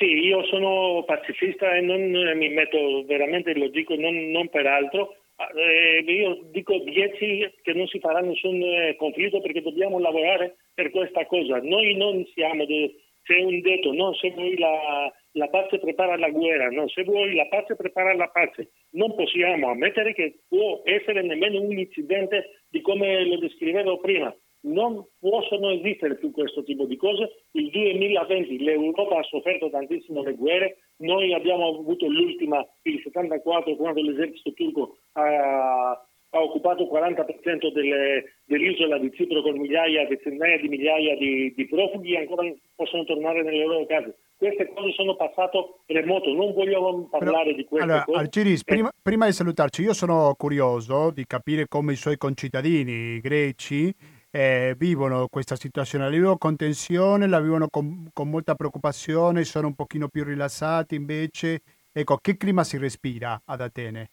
Sì, io sono pacifista e non mi metto veramente, lo dico non, non per altro, eh, io dico 10 che non si farà nessun eh, conflitto perché dobbiamo lavorare per questa cosa. Noi non siamo, de, c'è un detto, no, se vuoi la, la pace prepara la guerra, no, se vuoi la pace prepara la pace. Non possiamo ammettere che può essere nemmeno un incidente di come lo descrivevo prima non possono esistere più questo tipo di cose. Il 2020 l'Europa ha sofferto tantissimo le guerre, noi abbiamo avuto l'ultima, il 74, quando l'esercito turco ha, ha occupato il 40% delle, dell'isola di Cipro con migliaia, centinaia di migliaia di, di profughi e ancora possono tornare nelle loro case queste cose sono passato remoto, non voglio parlare Però, di queste allora, cose. Alciris, eh. prima, prima, di salutarci, io sono curioso di capire come i suoi concittadini greci eh, vivono questa situazione, la vivono con tensione, la vivono con, con, molta preoccupazione, sono un pochino più rilassati invece. Ecco, che clima si respira ad Atene?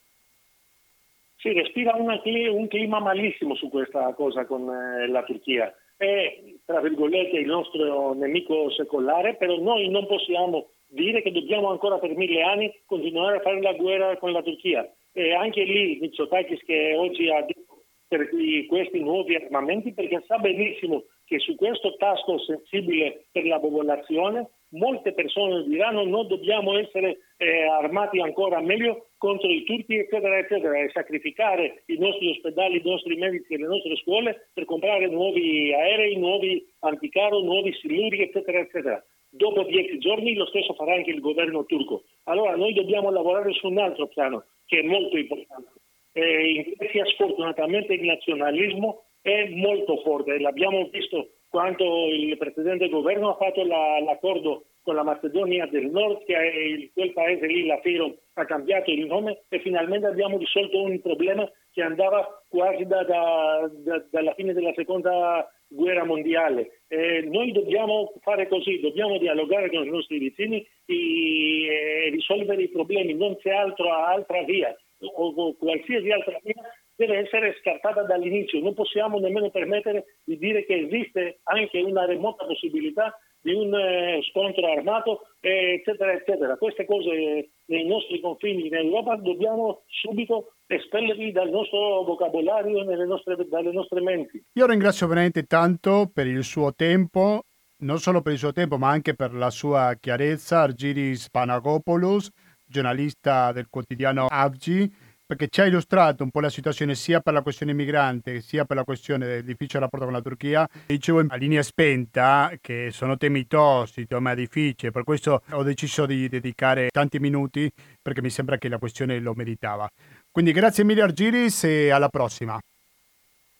Si respira una, un clima malissimo su questa cosa con eh, la Turchia. È, tra virgolette, il nostro nemico secolare, però noi non possiamo dire che dobbiamo ancora per mille anni continuare a fare la guerra con la Turchia. E anche lì Mitsotakis che oggi ha detto per questi nuovi armamenti perché sa benissimo che su questo tasto sensibile per la popolazione molte persone diranno no dobbiamo essere eh, armati ancora meglio contro i turchi eccetera eccetera e sacrificare i nostri ospedali, i nostri medici e le nostre scuole per comprare nuovi aerei, nuovi anticarro, nuovi siluri eccetera eccetera. Dopo dieci giorni lo stesso farà anche il governo turco. Allora noi dobbiamo lavorare su un altro piano che è molto importante eh, in Grecia sfortunatamente il nazionalismo è molto forte, l'abbiamo visto quando il precedente governo ha fatto la, l'accordo con la Macedonia del Nord, che è quel paese lì, la Firo, ha cambiato il nome e finalmente abbiamo risolto un problema che andava quasi da, da, da, dalla fine della seconda guerra mondiale. Eh, noi dobbiamo fare così, dobbiamo dialogare con i nostri vicini e, e risolvere i problemi, non c'è altro, altra via o qualsiasi altra via deve essere scartata dall'inizio. Non possiamo nemmeno permettere di dire che esiste anche una remota possibilità di un eh, scontro armato, eccetera, eccetera. Queste cose nei nostri confini in Europa dobbiamo subito espellerli dal nostro vocabolario e dalle nostre menti. Io ringrazio veramente tanto per il suo tempo, non solo per il suo tempo, ma anche per la sua chiarezza, Argiris Panagopoulos giornalista del quotidiano Avgi, perché ci ha illustrato un po' la situazione sia per la questione migrante sia per la questione del difficile rapporto con la Turchia. Dicevo a linea spenta che sono temi tosti, temi difficili, per questo ho deciso di dedicare tanti minuti perché mi sembra che la questione lo meritava. Quindi grazie mille Argiris e alla prossima.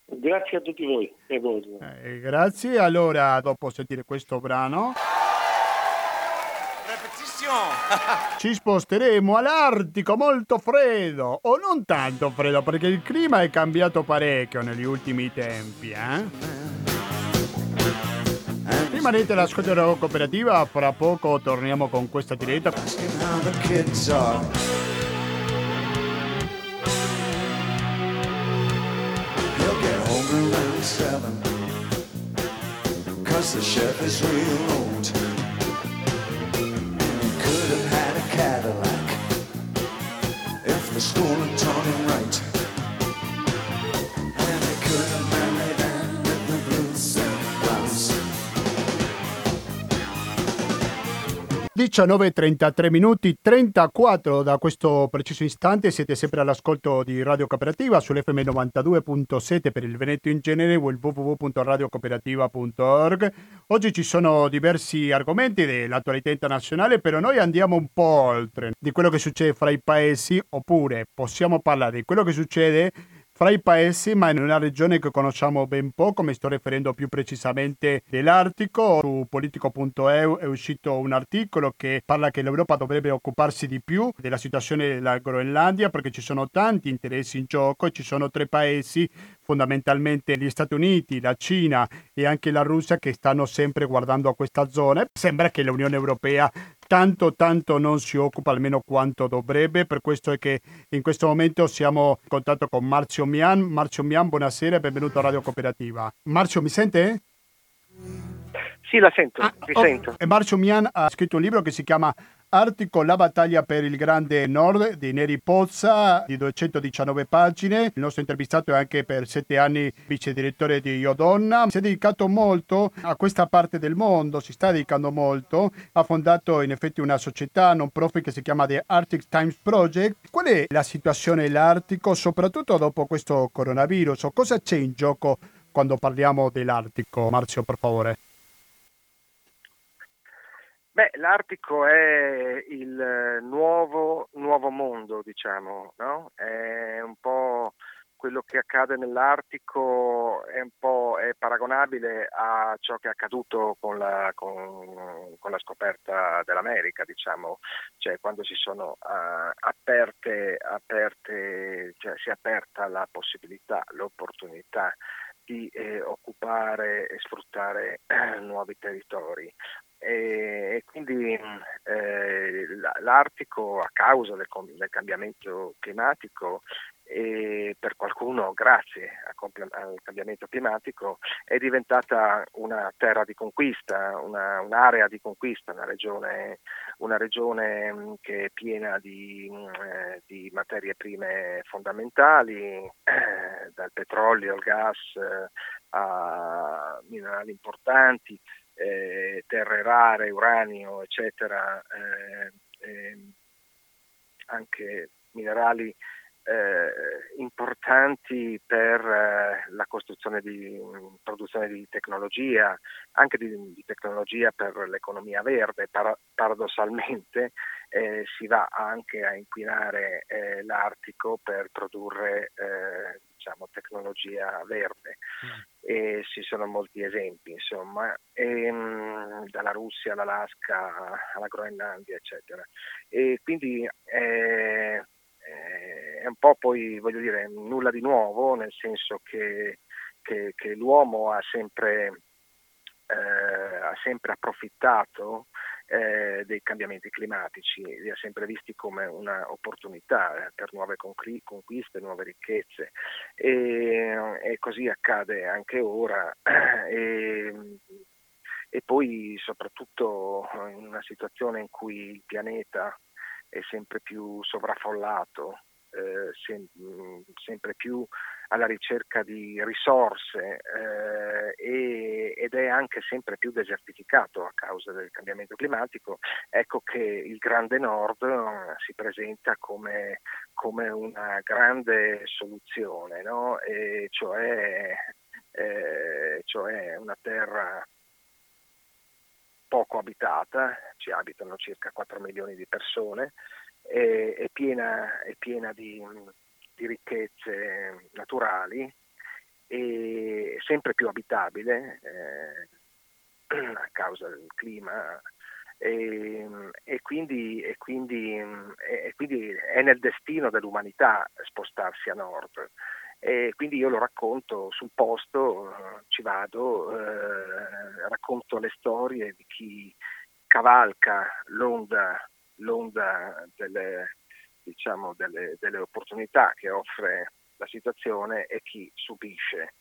Grazie a tutti voi. voi. Eh, grazie, allora dopo sentire questo brano... Ci sposteremo all'Artico molto freddo, o non tanto freddo, perché il clima è cambiato parecchio negli ultimi tempi, eh? Rimanete all'ascolto della cooperativa, fra poco torniamo con questa diretta. Cause the chef is real old the school in Tony. 19.33 minuti 34 da questo preciso istante. Siete sempre all'ascolto di Radio Cooperativa sull'FM 92.7 per il Veneto in genere o il www.radiocooperativa.org oggi ci sono diversi argomenti dell'attualità internazionale però noi andiamo un po' oltre di quello che succede fra i paesi oppure possiamo parlare di quello che succede fra i paesi, ma in una regione che conosciamo ben poco, mi sto riferendo più precisamente dell'Artico. Su politico.eu è uscito un articolo che parla che l'Europa dovrebbe occuparsi di più della situazione della Groenlandia perché ci sono tanti interessi in gioco e ci sono tre paesi fondamentalmente gli Stati Uniti, la Cina e anche la Russia che stanno sempre guardando a questa zona. Sembra che l'Unione Europea tanto tanto non si occupa almeno quanto dovrebbe, per questo è che in questo momento siamo in contatto con Marzio Mian. Marzio Mian, buonasera e benvenuto a Radio Cooperativa. Marzio, mi sente? Sì, la sento, ah, oh, sento. E Marzio Mian ha scritto un libro che si chiama Artico La battaglia per il Grande Nord di Neri Pozza di 219 pagine. Il nostro intervistato è anche per sette anni vice direttore di Iodonna. Si è dedicato molto a questa parte del mondo, si sta dedicando molto. Ha fondato in effetti una società non profit che si chiama The Arctic Times Project. Qual è la situazione dell'Artico, soprattutto dopo questo coronavirus? Cosa c'è in gioco quando parliamo dell'Artico? Marzio, per favore. Beh, l'Artico è il nuovo, nuovo mondo, diciamo, no? È un po' quello che accade nell'Artico è un po' è paragonabile a ciò che è accaduto con la, con, con la scoperta dell'America, diciamo, cioè quando si sono uh, aperte, aperte cioè si è aperta la possibilità, l'opportunità di eh, occupare e sfruttare eh, nuovi territori e quindi eh, l'Artico a causa del, del cambiamento climatico e per qualcuno grazie al cambiamento climatico è diventata una terra di conquista, una, un'area di conquista, una regione, una regione che è piena di, eh, di materie prime fondamentali, eh, dal petrolio al gas eh, a minerali importanti, eh, terre rare, uranio, eccetera, eh, eh, anche minerali eh, importanti per eh, la costruzione di produzione di tecnologia, anche di, di tecnologia per l'economia verde. Par- paradossalmente eh, si va anche a inquinare eh, l'Artico per produrre eh, diciamo, tecnologia verde. Mm. E ci sono molti esempi, insomma, e, mh, dalla Russia all'Alaska alla Groenlandia, eccetera. E quindi eh, eh, è un po' poi, voglio dire, nulla di nuovo, nel senso che, che, che l'uomo ha sempre, eh, ha sempre approfittato eh, dei cambiamenti climatici, li ha sempre visti come un'opportunità per nuove conquiste, nuove ricchezze e, e così accade anche ora. E, e poi soprattutto in una situazione in cui il pianeta è sempre più sovraffollato, eh, sem- sempre più alla ricerca di risorse eh, ed è anche sempre più desertificato a causa del cambiamento climatico, ecco che il Grande Nord eh, si presenta come, come una grande soluzione, no? cioè, eh, cioè una terra poco abitata, ci abitano circa 4 milioni di persone, è, è, piena, è piena di, di, ricchezze naturali e sempre più abitabile eh, a causa del clima. E, e, quindi, e, quindi, e, quindi, è nel destino dell'umanità spostarsi a nord. E quindi io lo racconto sul posto, ci vado, eh, racconto le storie di chi cavalca l'onda, l'onda delle, diciamo, delle, delle opportunità che offre la situazione e chi subisce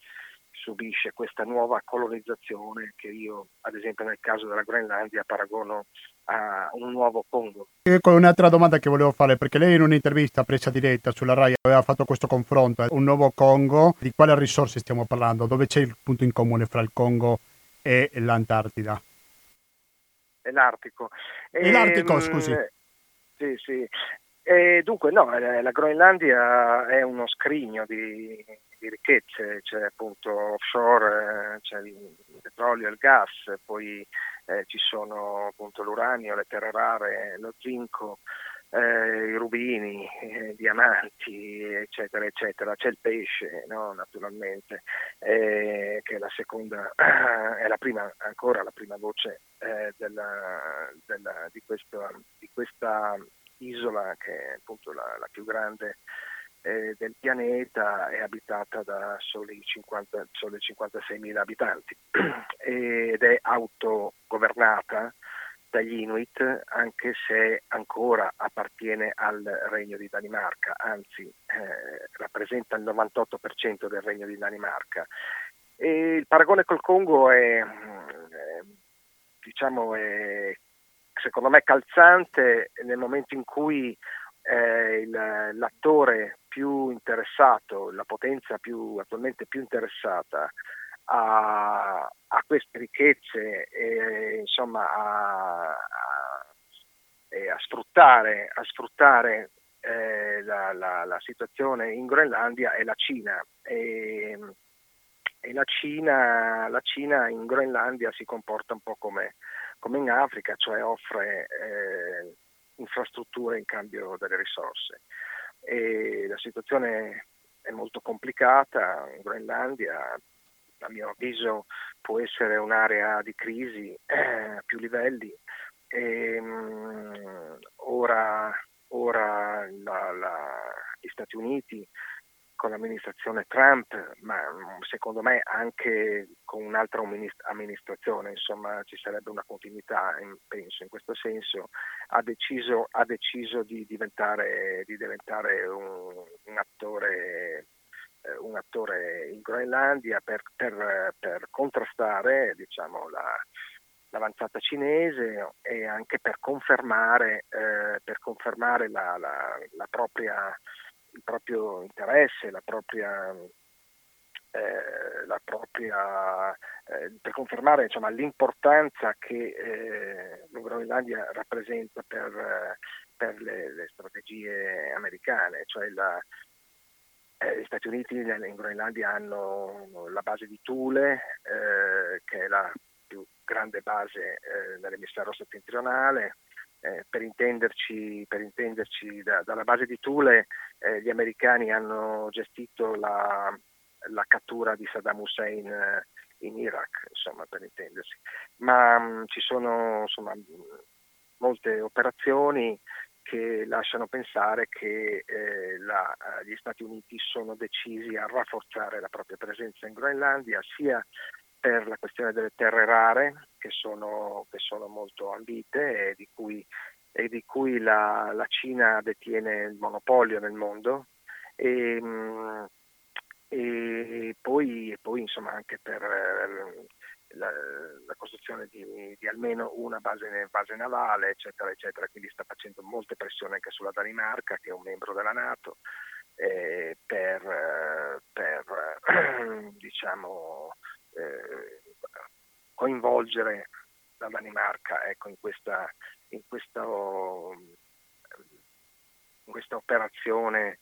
subisce questa nuova colonizzazione che io, ad esempio nel caso della Groenlandia, paragono a un nuovo Congo. Ecco un'altra domanda che volevo fare, perché lei in un'intervista presa diretta sulla RAI aveva fatto questo confronto, un nuovo Congo, di quale risorse stiamo parlando? Dove c'è il punto in comune fra il Congo e l'Antartida? E l'Artico. E, l'Artico, ehm, scusi. Sì, sì. E dunque no, la Groenlandia è uno scrigno di, di ricchezze, c'è appunto offshore, eh, c'è il petrolio e il gas, poi eh, ci sono appunto l'uranio, le terre rare, lo zinco, eh, i rubini, eh, diamanti, eccetera, eccetera. C'è il pesce, no? naturalmente, eh, che è la seconda, è la prima, ancora la prima voce eh, della, della, di, questa, di, questa, isola che è appunto la, la più grande eh, del pianeta, è abitata da soli, 50, soli 56.000 abitanti ed è autogovernata dagli Inuit anche se ancora appartiene al Regno di Danimarca, anzi eh, rappresenta il 98% del Regno di Danimarca. E il paragone col Congo è, è, diciamo, è secondo me calzante nel momento in cui eh, il, l'attore più interessato, la potenza più, attualmente più interessata a, a queste ricchezze e insomma a, a, a sfruttare, a sfruttare eh, la, la, la, situazione in Groenlandia è la Cina. E, e la, Cina, la Cina in Groenlandia si comporta un po' come, come in Africa, cioè offre eh, infrastrutture in cambio delle risorse. E la situazione è molto complicata in Groenlandia, a mio avviso può essere un'area di crisi eh, a più livelli. E, um, ora, ora la, la, gli Stati Uniti con l'amministrazione Trump, ma mm, secondo me anche con un'altra amministrazione, insomma ci sarebbe una continuità, penso in questo senso, ha deciso, ha deciso di diventare, di diventare un, un attore un attore in Groenlandia per, per, per contrastare diciamo, la, l'avanzata cinese e anche per confermare, eh, per confermare la, la, propria, il proprio interesse, la propria, eh, la propria eh, per confermare insomma, l'importanza che eh, la Groenlandia rappresenta per, per le, le, strategie americane, cioè la, eh, gli Stati Uniti in Groenlandia hanno la base di Thule, eh, che è la più grande base eh, dell'emisfero settentrionale. Eh, per intenderci, per intenderci da, dalla base di Thule eh, gli americani hanno gestito la, la cattura di Saddam Hussein eh, in Iraq, insomma, per intendersi. Ma mh, mm, ci sono insomma, molte operazioni che lasciano pensare che eh, la, gli Stati Uniti sono decisi a rafforzare la propria presenza in Groenlandia sia per la questione delle terre rare che sono, che sono molto ambite e di cui, e di cui la, la, Cina detiene il monopolio nel mondo. E, mm, e poi, poi insomma anche per la, la costruzione di, di, almeno una base, base, navale, eccetera, eccetera. Quindi sta facendo molte pressioni anche sulla Danimarca, che è un membro della Nato, eh, per, per diciamo, eh, coinvolgere la Danimarca ecco, in, questa, in, questa, in questa operazione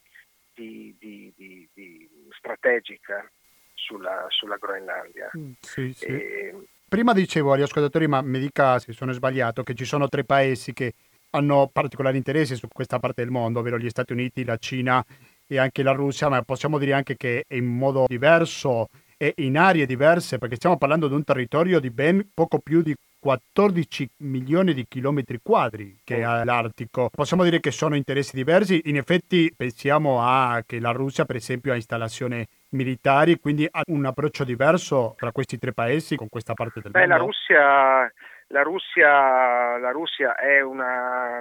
di, di, strategica sulla, sulla Groenlandia. Mm, sì, sì. E... Prima dicevo agli ascoltatori, ma mi dica se sono sbagliato, che ci sono tre paesi che hanno particolari interessi su questa parte del mondo, ovvero gli Stati Uniti, la Cina e anche la Russia, ma possiamo dire anche che in modo diverso e in aree diverse, perché stiamo parlando di un territorio di ben poco più di 14 milioni di chilometri quadri che ha oh. l'Artico. Possiamo dire che sono interessi diversi. In effetti pensiamo a che la Russia, per esempio, ha installazioni militari, quindi ha un approccio diverso tra questi tre paesi con questa parte del Beh, mondo. La Russia, la Russia, la Russia è, una,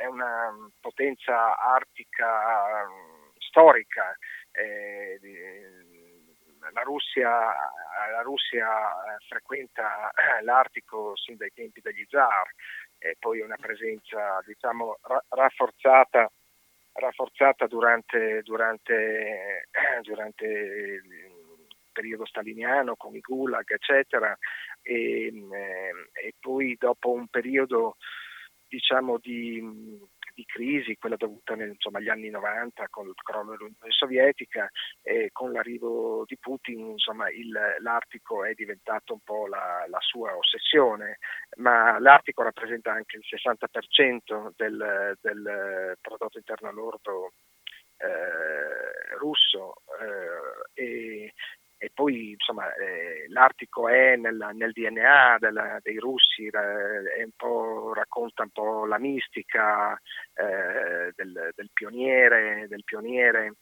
è una potenza artica storica. Eh, la Russia, la Russia frequenta l'Artico sin dai tempi degli zar e poi una presenza diciamo, rafforzata, rafforzata durante, durante, durante il periodo staliniano con i gulag eccetera. E, e poi dopo un periodo diciamo di, di crisi, quella dovuta nel, insomma, agli anni 90 con il crollo dell'Unione Sovietica e con l'arrivo di Putin insomma, il, l'Artico è diventato un po' la, la, sua ossessione, ma l'Artico rappresenta anche il 60% del, del prodotto interno lordo eh, russo eh, e, e poi insomma eh, l'Artico è nel, nel DNA della, dei russi, un racconta un po' la mistica eh, del, del, pioniere, del pioniere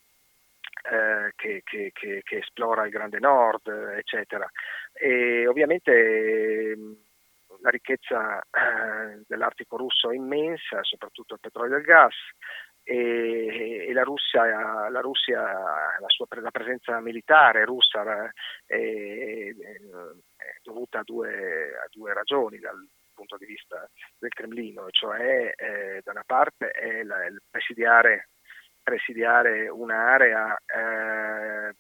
eh, che, che, che, che, esplora il Grande Nord, eccetera. E ovviamente la ricchezza eh, dell'Artico russo è immensa, soprattutto il petrolio e il gas, e, e la Russia, la, Russia la, sua, la presenza militare russa è, è, è dovuta a due, a due, ragioni dal punto di vista del Cremlino, cioè eh, da una parte è la, il presidiare, presidiare un'area eh,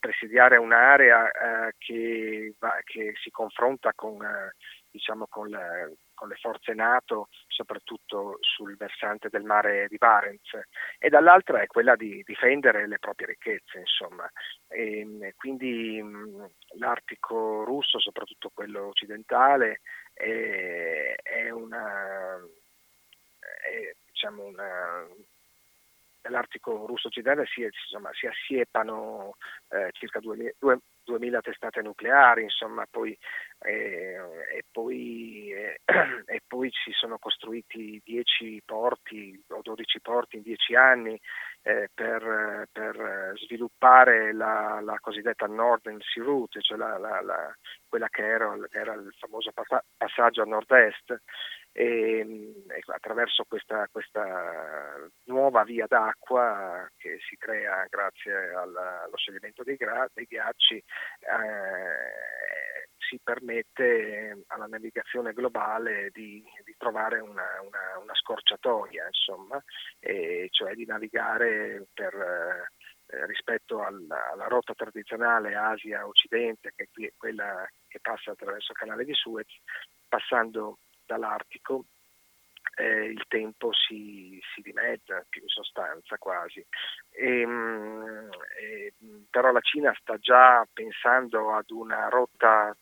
presidiare un'area eh, che, va, che, si confronta con, eh, diciamo con, la, con, le forze NATO, soprattutto sul versante del mare di Barents, e dall'altra è quella di difendere le proprie ricchezze. Insomma. E, quindi mh, l'Artico russo, soprattutto quello occidentale, è, è una, è, diciamo una nell'Artico russo occidentale si, insomma, si assiepano eh, circa 2000, 2000, testate nucleari, insomma, poi, eh, e, poi, eh, e, poi, si sono costruiti 10 porti o 12 porti in 10 anni eh, per, per, sviluppare la, la, cosiddetta Northern Sea Route, cioè la, la, quella che era, era, il famoso passaggio a nord-est e, ecco, attraverso questa, questa, nuova via d'acqua che si crea grazie alla, allo scioglimento dei, gra, dei ghiacci eh, si permette alla navigazione globale di, di trovare una, una, una, scorciatoia, insomma, cioè di navigare per, eh, rispetto alla, alla, rotta tradizionale Asia-Occidente, che è quella che passa attraverso il canale di Suez, passando dall'Artico eh, il tempo si, si, dimezza più in sostanza quasi. E, ehm, e, però la Cina sta già pensando ad una rotta,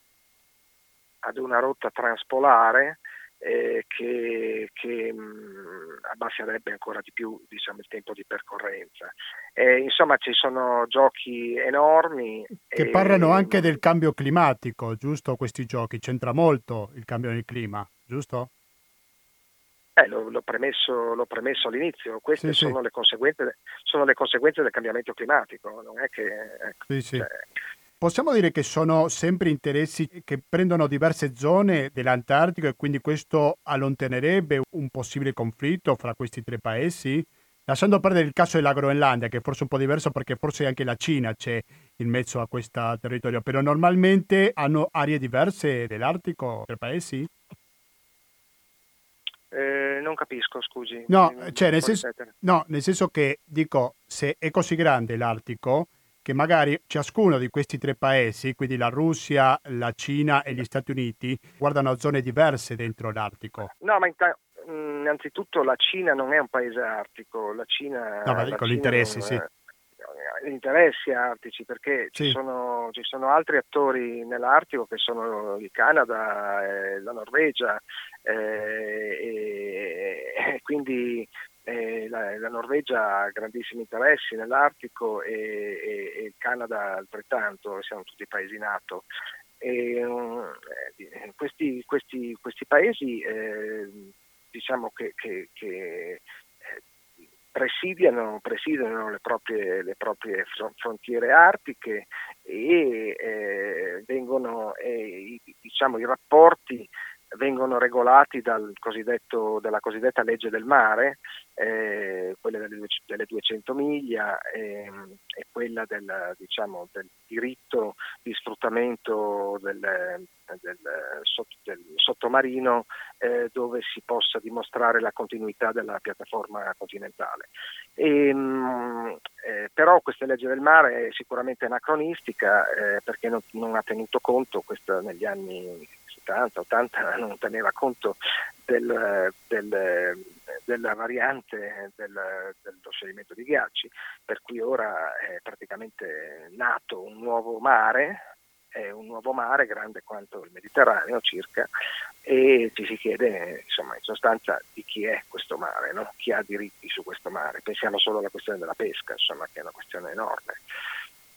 ad una rotta transpolare eh, che, che mh, mm, abbasserebbe ancora di più diciamo, il tempo di percorrenza. Eh, insomma ci sono giochi enormi. Che e... parlano anche del cambio climatico, giusto? Questi giochi, c'entra molto il cambio del clima, giusto? Eh, l'ho, premesso, l'ho, premesso, all'inizio, queste sì, sono, sì. Le sono, Le conseguenze, del cambiamento climatico, non è che... Ecco, sì, cioè, Possiamo dire che sono sempre interessi che prendono diverse zone dell'Antartico e quindi questo allontanerebbe un possibile conflitto fra questi tre paesi? Lasciando perdere il caso della Groenlandia, che forse è un po' diverso perché forse anche la Cina c'è in mezzo a questo territorio, però normalmente hanno aree diverse dell'Artico, tre paesi? Eh, non capisco, scusi. No, cioè, nel senso, no, nel senso che dico, se è così grande l'Artico, che magari ciascuno di questi tre paesi, quindi la Russia, la Cina e gli Stati Uniti, guardano zone diverse dentro l'Artico. No, ma intanto mm, innanzitutto la Cina non è un paese artico, la Cina... No, ma dico gli interessi, sì. Interessi artici, perché sì. ci, sono, ci, sono, altri attori nell'Artico che sono il Canada, eh, la Norvegia, eh, e, e, quindi eh, la, la, Norvegia ha grandissimi interessi nell'Artico e, e, e, il Canada altrettanto, siamo tutti paesi NATO. E, um, questi, questi, questi, paesi eh, diciamo che, che, che presidiano, presidiano le, proprie, le, proprie, frontiere artiche e eh, vengono, eh, diciamo, i rapporti vengono regolati dal dalla cosiddetta legge del mare, eh, quella delle, delle 200 miglia eh, e quella del, diciamo, del, diritto di sfruttamento del, del, del sottomarino eh, dove si possa dimostrare la continuità della piattaforma continentale. E, ehm, eh, però questa legge del mare è sicuramente anacronistica eh, perché non, non, ha tenuto conto, questo negli anni 70, 80 non teneva conto del, del, della variante del, dello scioglimento di ghiacci, per cui ora è praticamente nato un nuovo mare, è un nuovo mare grande quanto il Mediterraneo circa e ci si chiede insomma in sostanza di chi è questo mare, no? chi ha diritti su questo mare. Pensiamo solo alla questione della pesca, insomma, che è una questione enorme,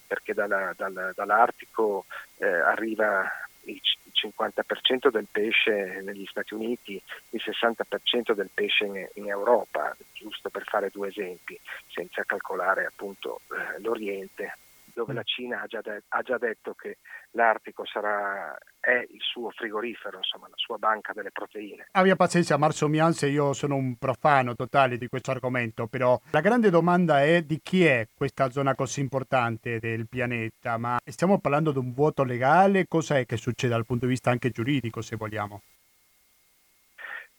perché dalla, dalla, dall'Artico eh, arriva il 50% del pesce negli Stati Uniti, il 60% del pesce in, in, Europa, giusto per fare due esempi, senza calcolare appunto eh, l'Oriente dove la Cina ha già, de- ha già detto che l'Artico sarà, è il suo frigorifero, insomma, la sua banca delle proteine. Abbia pazienza, Marzo Mianse, io sono un profano totale di questo argomento, però la grande domanda è di chi è questa zona così importante del pianeta, ma stiamo parlando di un vuoto legale? Cosa è che succede dal punto di vista anche giuridico, se vogliamo?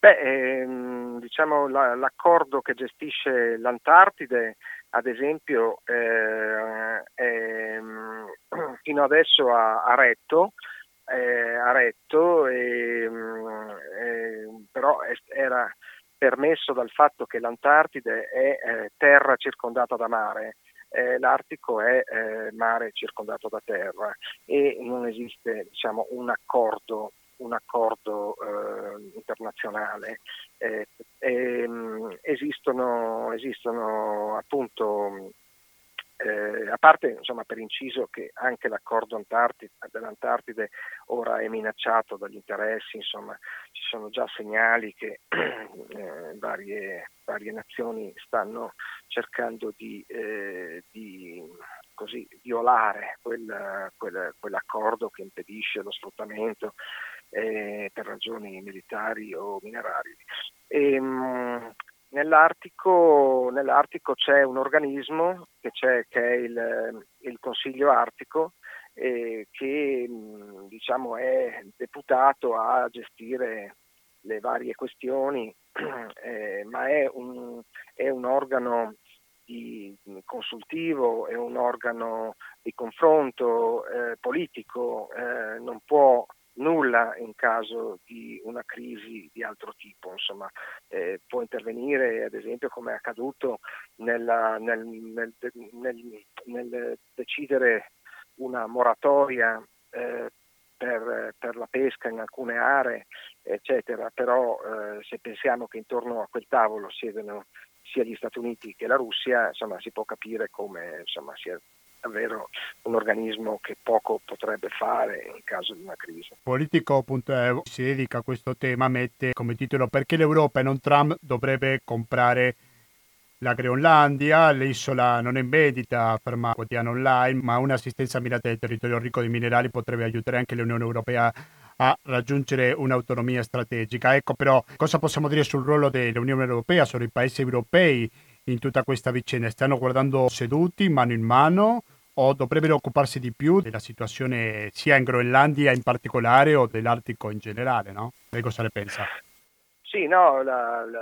Beh, ehm, diciamo la, l'accordo che gestisce l'Antartide ad esempio eh, eh, fino adesso ha, ha retto, eh, ha retto e, però era permesso dal fatto che l'Antartide è eh, terra circondata da mare. Eh, L'Artico è eh, mare circondato da terra e non esiste diciamo, un accordo un accordo eh, internazionale. Eh, ehm, esistono, esistono appunto eh, a parte insomma, per inciso che anche l'accordo Antartide, dell'Antartide ora è minacciato dagli interessi, insomma, ci sono già segnali che varie, varie, nazioni stanno cercando di, di così, violare quel, quel, quell'accordo che impedisce lo sfruttamento eh, per ragioni militari o minerarie. E, ehm, mh, nell'Artico, nell'Artico, c'è un organismo che, che è il, il, Consiglio Artico eh, che mh, diciamo, è deputato a gestire le varie questioni, eh, ma è un, è un organo di, consultivo, è un organo di confronto eh, politico, eh, non può nulla in caso di una crisi di altro tipo, insomma, eh, può intervenire ad esempio come è accaduto nella, nel, nel, nel, nel, decidere una moratoria eh, per, per, la pesca in alcune aree, eccetera, però eh, se pensiamo che intorno a quel tavolo siedono sia gli Stati Uniti che la Russia, insomma, si può capire come insomma, sia davvero un organismo che poco potrebbe fare in caso di una crisi. Politico.eu si dedica a questo tema, mette come titolo perché l'Europa e non Trump dovrebbe comprare la Groenlandia, l'isola non è in vendita, afferma quotidiano online, ma un'assistenza mirata al territorio ricco di minerali potrebbe aiutare anche l'Unione Europea a raggiungere un'autonomia strategica. Ecco però cosa possiamo dire sul ruolo dell'Unione Europea, sui paesi europei in tutta questa vicenda? Stanno guardando seduti, mano in mano, o dovrebbero occuparsi di più della situazione sia in Groenlandia in particolare o dell'Artico in generale, no? Lei cosa ne pensa? Sì, no, la, la,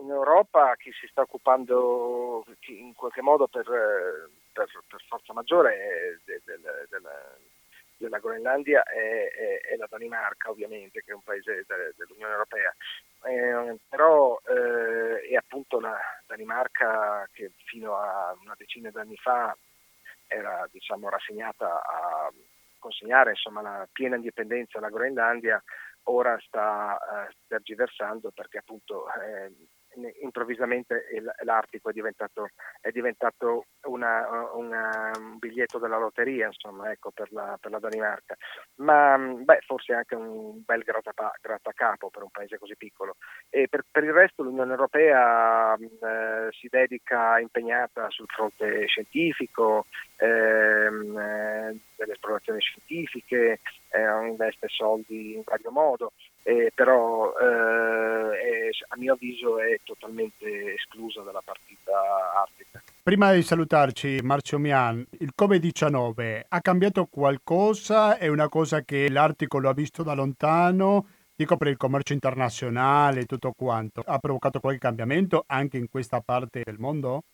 in Europa chi si sta occupando in qualche modo per, per, per forza maggiore de, de, de, della Groenlandia è, è, è, la Danimarca ovviamente, che è un paese dell'Unione Europea, eh, però eh, è appunto la Danimarca che fino a una decina d'anni fa era diciamo, rassegnata a consegnare insomma, la piena indipendenza alla Groenlandia, ora sta eh, tergiversando perché appunto eh, improvvisamente l'Artico è diventato, è diventato una, una, un biglietto della lotteria insomma, ecco, per, la, per, la, Danimarca, ma beh, forse anche un bel grattacapo per un paese così piccolo. Per, per il resto l'Unione Europea eh, si dedica impegnata sul fronte scientifico, ehm, eh, delle esplorazioni scientifiche, eh, investe soldi in vario modo, eh, però eh, a mio avviso è totalmente esclusa dalla partita artica. Prima di salutarci, Marcio Mian, il Covid-19 ha cambiato qualcosa? È una cosa che l'Artico lo ha visto da lontano? Dico per il commercio internazionale e tutto quanto. Ha provocato qualche cambiamento anche in questa parte del mondo?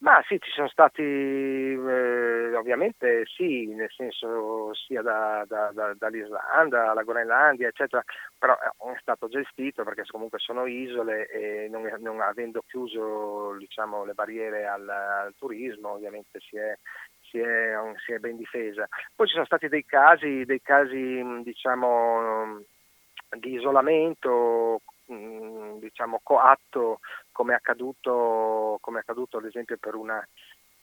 Ma sì, ci sono stati, eh, ovviamente sì, nel senso sia da, da, da, dall'Islanda alla Groenlandia, eccetera, però è stato gestito perché comunque sono isole e non, non avendo chiuso diciamo, le barriere al, al, turismo ovviamente si è, si, è, si è, ben difesa. Poi ci sono stati dei casi, dei casi diciamo, di isolamento Mm, diciamo, coatto come è, accaduto, come è accaduto ad esempio per una,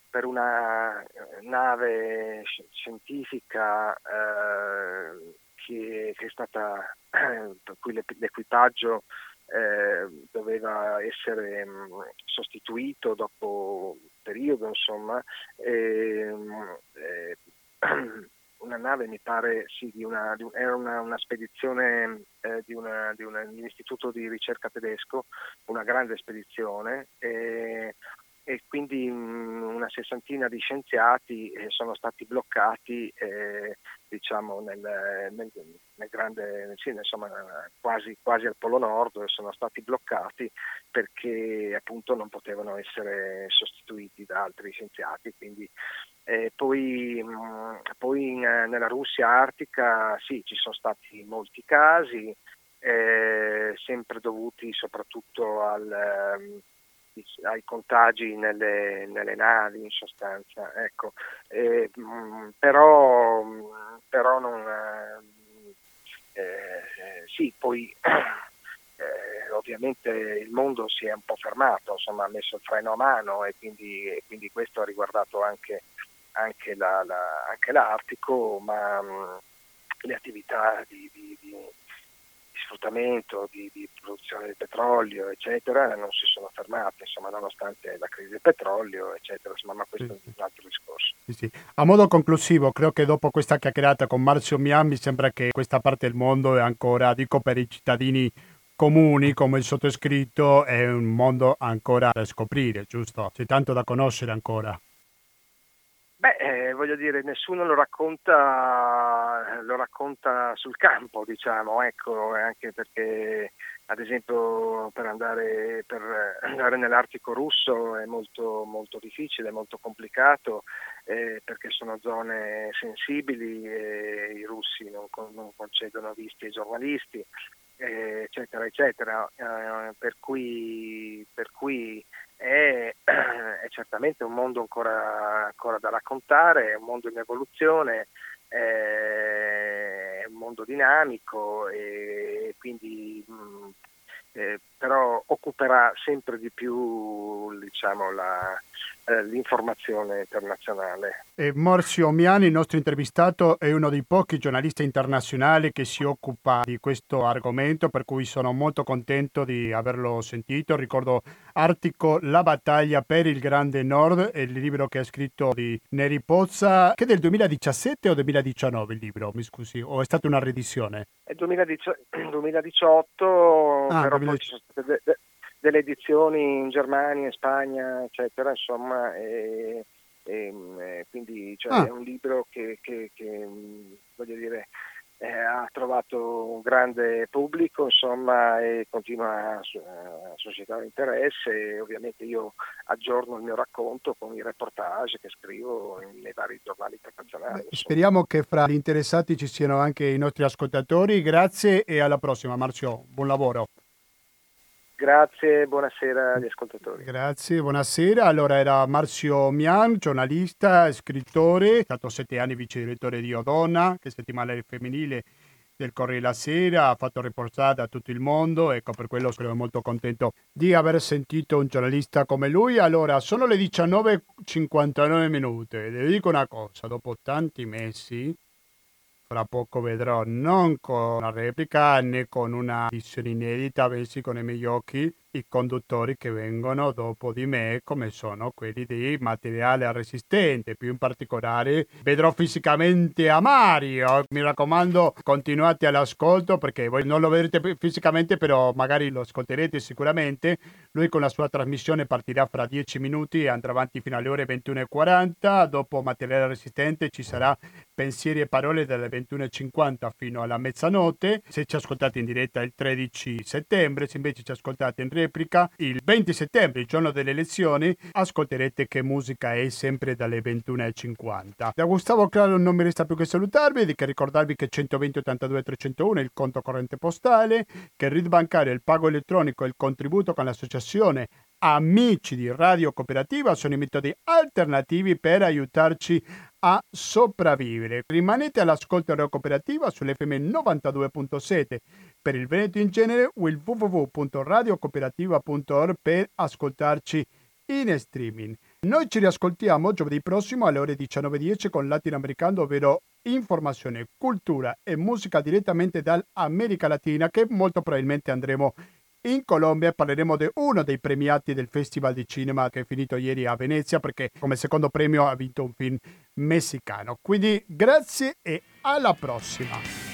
per una eh, nave scientifica eh, che, che, è stata, per cui l'equipaggio eh, doveva essere mm, sostituito dopo un periodo, insomma, e, eh, una nave, mi pare, sì, di una, di, era una, una spedizione eh, di, una, di, un istituto di ricerca tedesco, una grande spedizione. E, e quindi mh, una sessantina di scienziati eh, sono stati bloccati eh, diciamo nel, nel, nel grande, sì, insomma, quasi, quasi, al Polo Nord, sono stati bloccati perché appunto non potevano essere sostituiti da altri scienziati. Quindi, eh, poi, poi in, nella Russia artica sì, ci sono stati molti casi, eh, sempre dovuti soprattutto al ehm, ai contagi nelle, nelle navi in sostanza. Ecco. Eh, mh, però, però non, eh, eh, sì, poi eh, ovviamente il mondo si è un po' fermato, insomma ha messo il freno a mano e quindi, e quindi questo ha riguardato anche, anche, la, la, anche l'Artico, ma mh, le attività di, di, di sfruttamento, di, di, produzione di petrolio, eccetera, non si sono fermate, insomma, nonostante la crisi del petrolio, eccetera, insomma, ma questo sì, è un altro discorso. Sì, sì. A modo conclusivo, credo che dopo questa chiacchierata con Marzio Mian mi sembra che questa parte del mondo è ancora, dico per i cittadini comuni come il sottoscritto, è un mondo ancora da scoprire, giusto? C'è tanto da conoscere ancora. Beh, eh, voglio dire, nessuno lo racconta, lo racconta sul campo, diciamo, ecco, anche perché ad esempio per andare, per andare nell'Artico russo è molto, molto difficile, molto complicato eh, perché sono zone sensibili e i russi non, non concedono visti ai giornalisti, eh, eccetera, eccetera, eh, per cui, per cui è, è, certamente un mondo ancora, ancora, da raccontare, è un mondo in evoluzione, è un mondo dinamico e quindi mh, eh, però occuperà sempre di più diciamo, la, l'informazione internazionale. E Morzio Miani, il nostro intervistato, è uno dei pochi giornalisti internazionali che si occupa di questo argomento, per cui sono molto contento di averlo sentito. Ricordo Artico La battaglia per il Grande Nord, il libro che ha scritto di Neri Pozza, che è del 2017 o 2019 il libro, mi scusi, o è stata una riedizione? È 2018, ah, però 2018. poi ci sono state delle edizioni in Germania, in Spagna, eccetera, insomma, e, e, quindi cioè, ah. è un libro che, che, che voglio dire, eh, ha trovato un grande pubblico insomma, e continua a, a suscitare interesse ovviamente io aggiorno il mio racconto con i reportage che scrivo nei vari giornali internazionali. Beh, speriamo che fra gli interessati ci siano anche i nostri ascoltatori. Grazie e alla prossima Marzio, buon lavoro. Grazie, buonasera agli ascoltatori. Grazie, buonasera. Allora era Marzio Mian, giornalista, scrittore, è stato sette anni vice direttore di Odonna, che è settimanale femminile del Corriere la Sera, ha fatto reportage a tutto il mondo, ecco per quello sono molto contento di aver sentito un giornalista come lui. Allora, sono le 19.59 minuti e vi dico una cosa, dopo tanti mesi fra poco vedrò non con una replica né con una edizione inedita, bensì con i miei occhi i conduttori che vengono dopo di me come sono quelli di materiale resistente, più in particolare vedrò fisicamente a Mario. Mi raccomando, continuate all'ascolto perché voi non lo vedrete fisicamente, però magari lo ascolterete sicuramente. Lui con la sua trasmissione partirà fra 10 minuti e andrà avanti fino alle ore 21.40. Dopo materiale resistente ci sarà pensieri e parole dalle 21.50 fino alla mezzanotte. Se ci ascoltate in diretta il 13 settembre, se invece ci ascoltate in replica replica il 20 settembre, il giorno delle elezioni, ascolterete che musica è sempre dalle 21.50. Da Gustavo Claro non mi resta più che salutarvi e che ricordarvi che 120 82 301 è il conto corrente postale, che il RID bancario, il pago elettronico e il contributo con l'associazione Amici di Radio Cooperativa sono i metodi alternativi per aiutarci a sopravvivere. Rimanete all'ascolto Radio Cooperativa sull'FM 92.7 per il Veneto in genere o il www.radiocooperativa.org per ascoltarci in streaming. Noi ci riascoltiamo giovedì prossimo alle ore 19.10 con Latinoamericano, ovvero informazione, cultura e musica direttamente dall'America Latina che molto probabilmente andremo in Colombia parleremo di uno dei premiati del Festival di Cinema che è finito ieri a Venezia perché come secondo premio ha vinto un film messicano. Quindi grazie e alla prossima!